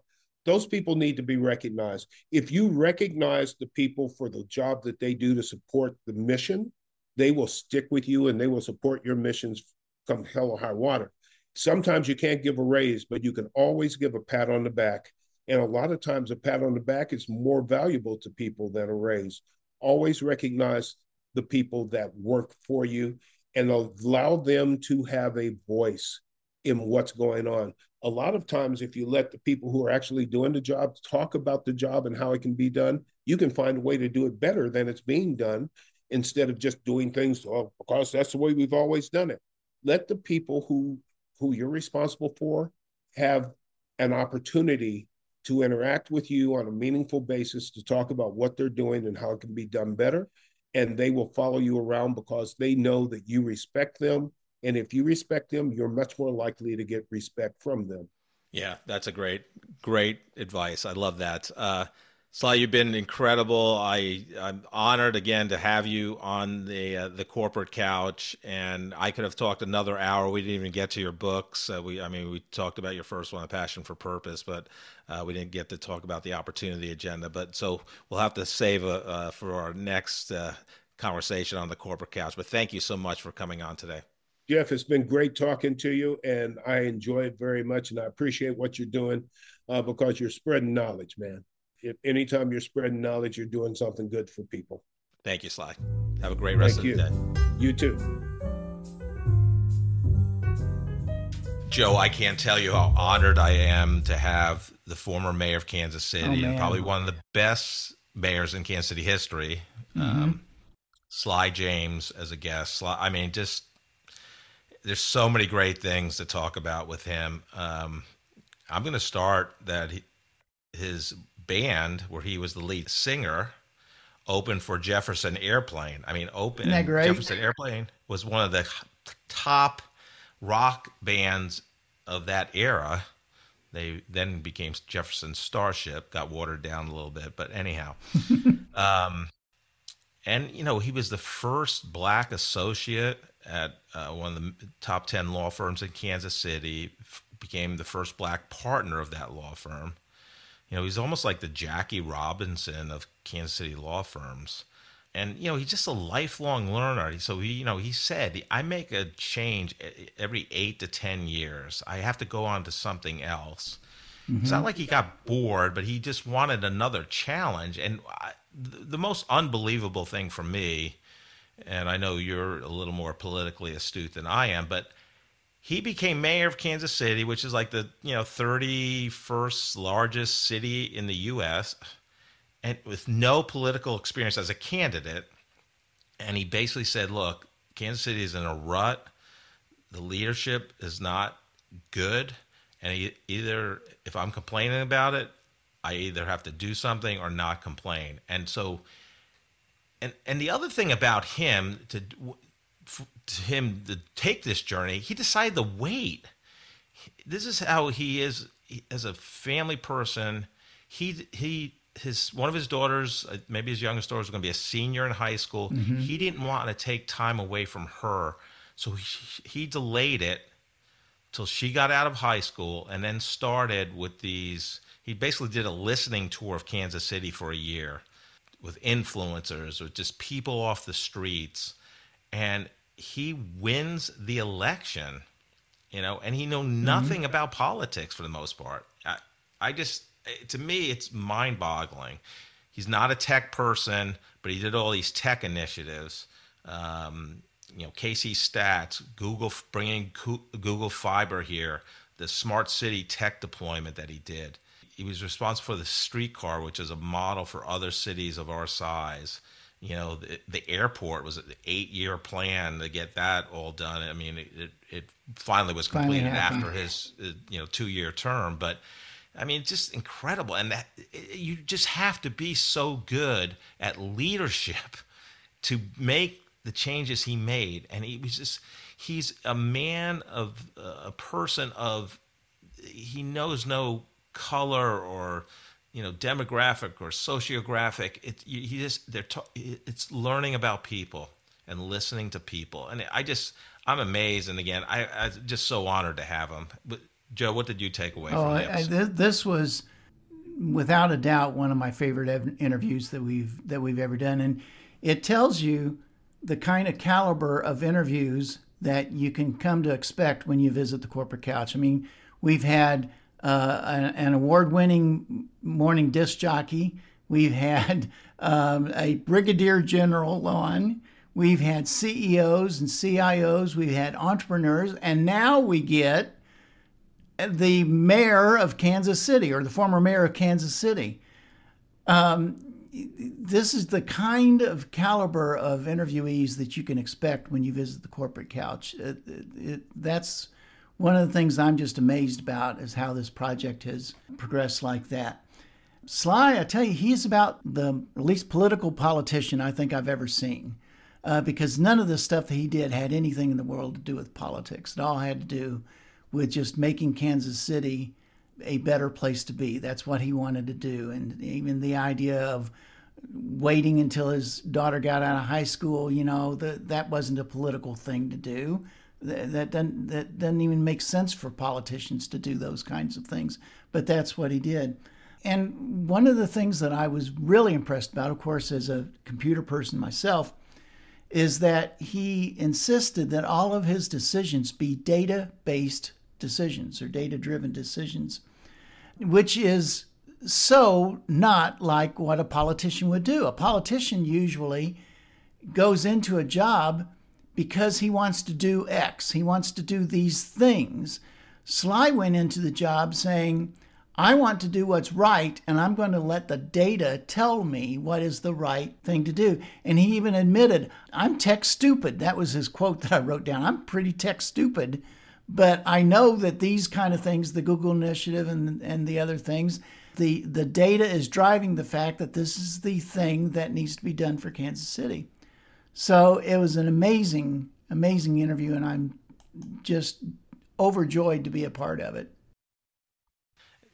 those people need to be recognized. If you recognize the people for the job that they do to support the mission, they will stick with you and they will support your missions come hell or high water. Sometimes you can't give a raise, but you can always give a pat on the back. And a lot of times, a pat on the back is more valuable to people than a raise. Always recognize the people that work for you and allow them to have a voice in what's going on a lot of times if you let the people who are actually doing the job talk about the job and how it can be done you can find a way to do it better than it's being done instead of just doing things oh, because that's the way we've always done it. Let the people who who you're responsible for have an opportunity to interact with you on a meaningful basis to talk about what they're doing and how it can be done better. And they will follow you around because they know that you respect them and if you respect them, you're much more likely to get respect from them.
Yeah, that's a great, great advice. I love that. Uh, Sly, you've been incredible. I I'm honored again to have you on the uh, the corporate couch, and I could have talked another hour. We didn't even get to your books. Uh, we I mean we talked about your first one, A Passion for Purpose, but uh, we didn't get to talk about the opportunity agenda. But so we'll have to save a, uh, for our next uh, conversation on the corporate couch. But thank you so much for coming on today.
Jeff, it's been great talking to you, and I enjoy it very much, and I appreciate what you're doing uh, because you're spreading knowledge, man. If anytime you're spreading knowledge, you're doing something good for people.
Thank you, Sly. Have a great rest
Thank
of the day.
You too.
Joe, I can't tell you how honored I am to have the former mayor of Kansas City oh, and probably one of the best mayors in Kansas City history, mm-hmm. um, Sly James, as a guest. Sly, I mean, just there's so many great things to talk about with him. Um, I'm going to start that he, his band, where he was the lead singer, opened for Jefferson Airplane. I mean, open Jefferson Airplane was one of the top rock bands of that era. They then became Jefferson Starship, got watered down a little bit, but anyhow. [LAUGHS] um, and you know, he was the first black associate at uh, one of the top 10 law firms in Kansas City, f- became the first black partner of that law firm. You know, he's almost like the Jackie Robinson of Kansas City law firms. And, you know, he's just a lifelong learner. So, he, you know, he said, I make a change every eight to 10 years. I have to go on to something else. Mm-hmm. It's not like he got bored, but he just wanted another challenge. And I, the most unbelievable thing for me and I know you're a little more politically astute than I am, but he became mayor of Kansas City, which is like the you know 31st largest city in the U.S. and with no political experience as a candidate. And he basically said, "Look, Kansas City is in a rut. The leadership is not good, and he, either if I'm complaining about it, I either have to do something or not complain." And so and and the other thing about him to, to him to take this journey, he decided to wait. This is how he is as a family person. He he his one of his daughters, uh, maybe his youngest daughter, was going to be a senior in high school. Mm-hmm. He didn't want to take time away from her, so he, he delayed it till she got out of high school, and then started with these. He basically did a listening tour of Kansas City for a year with influencers or just people off the streets and he wins the election you know and he know mm-hmm. nothing mm-hmm. about politics for the most part I, I just to me it's mind-boggling he's not a tech person but he did all these tech initiatives um, you know KC Stats, Google bringing Google Fiber here, the smart city tech deployment that he did he was responsible for the streetcar, which is a model for other cities of our size. You know, the, the airport was an eight-year plan to get that all done. I mean, it, it finally was completed finally after his uh, you know two-year term, but. I mean, just incredible. And that you just have to be so good at leadership [LAUGHS] to make the changes he made. And he was just, he's a man of, uh, a person of, he knows no color or, you know, demographic or sociographic. It, he just, they're, ta- it's learning about people and listening to people. And I just, I'm amazed. And again, I, I'm just so honored to have him. But Joe, what did you take away oh, from this?
I, this was without a doubt one of my favorite ev- interviews that we've that we've ever done, and it tells you the kind of caliber of interviews that you can come to expect when you visit the corporate couch. I mean, we've had uh, an, an award-winning morning disc jockey. We've had [LAUGHS] um, a brigadier general on. We've had CEOs and CIOs. We've had entrepreneurs, and now we get the mayor of Kansas City or the former mayor of Kansas City. Um, this is the kind of caliber of interviewees that you can expect when you visit the corporate couch. It, it, it, that's one of the things I'm just amazed about is how this project has progressed like that. Sly, I tell you, he's about the least political politician I think I've ever seen. Uh, because none of the stuff that he did had anything in the world to do with politics. It all had to do with just making Kansas City a better place to be. That's what he wanted to do. And even the idea of waiting until his daughter got out of high school, you know, the, that wasn't a political thing to do. That, doesn't that doesn't even make sense for politicians to do those kinds of things. But that's what he did. And one of the things that I was really impressed about, of course, as a computer person myself, is that he insisted that all of his decisions be data based decisions or data driven decisions, which is so not like what a politician would do. A politician usually goes into a job because he wants to do X, he wants to do these things. Sly went into the job saying, I want to do what's right, and I'm going to let the data tell me what is the right thing to do. And he even admitted, I'm tech stupid. That was his quote that I wrote down. I'm pretty tech stupid but I know that these kind of things, the Google Initiative and, and the other things, the, the data is driving the fact that this is the thing that needs to be done for Kansas City. So it was an amazing, amazing interview, and I'm just overjoyed to be a part of it.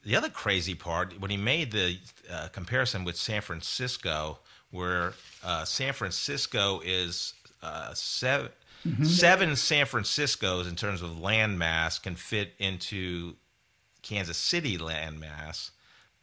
The other crazy part, when he made the uh, comparison with San Francisco, where uh, San Francisco is uh, seven, Mm-hmm. Seven San Franciscos, in terms of land mass, can fit into Kansas City land mass,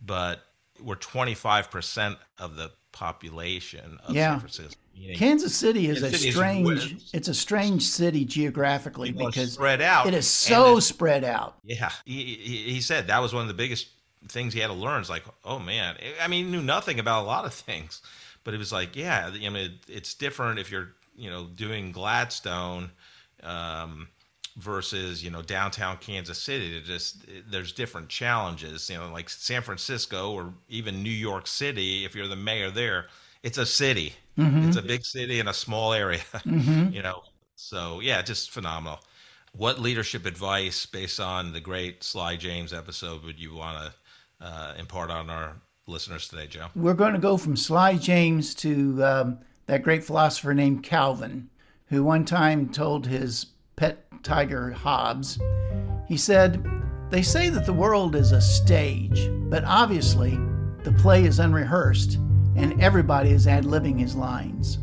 but we're 25% of the population of yeah. San Francisco.
Kansas City is Kansas a City strange. Is, it's a strange city geographically because
spread out.
It is so then, spread out.
Yeah, he, he said that was one of the biggest things he had to learn. It's like, oh man, I mean, he knew nothing about a lot of things, but it was like, yeah, I mean, it's different if you're you know doing Gladstone um, versus you know downtown Kansas City. It just there's different challenges. You know, like San Francisco or even New York City. If you're the mayor there, it's a city. Mm-hmm. It's a big city in a small area. [LAUGHS] Mm-hmm. you know, so yeah, just phenomenal. What leadership advice, based on the great Sly James episode, would you want to uh, impart on our listeners today, Joe?
We're going to go from Sly James to um, that great philosopher named Calvin, who one time told his pet tiger Hobbes, he said, They say that the world is a stage, but obviously the play is unrehearsed and everybody is ad libbing his lines.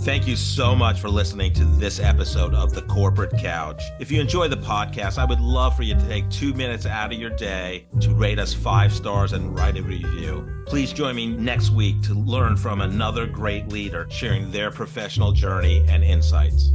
Thank you so much for listening to this episode of The Corporate Couch. If you enjoy the podcast, I would love for you to take two minutes out of your day to rate us five stars and write a review. Please join me next week to learn from another great leader sharing their professional journey and insights.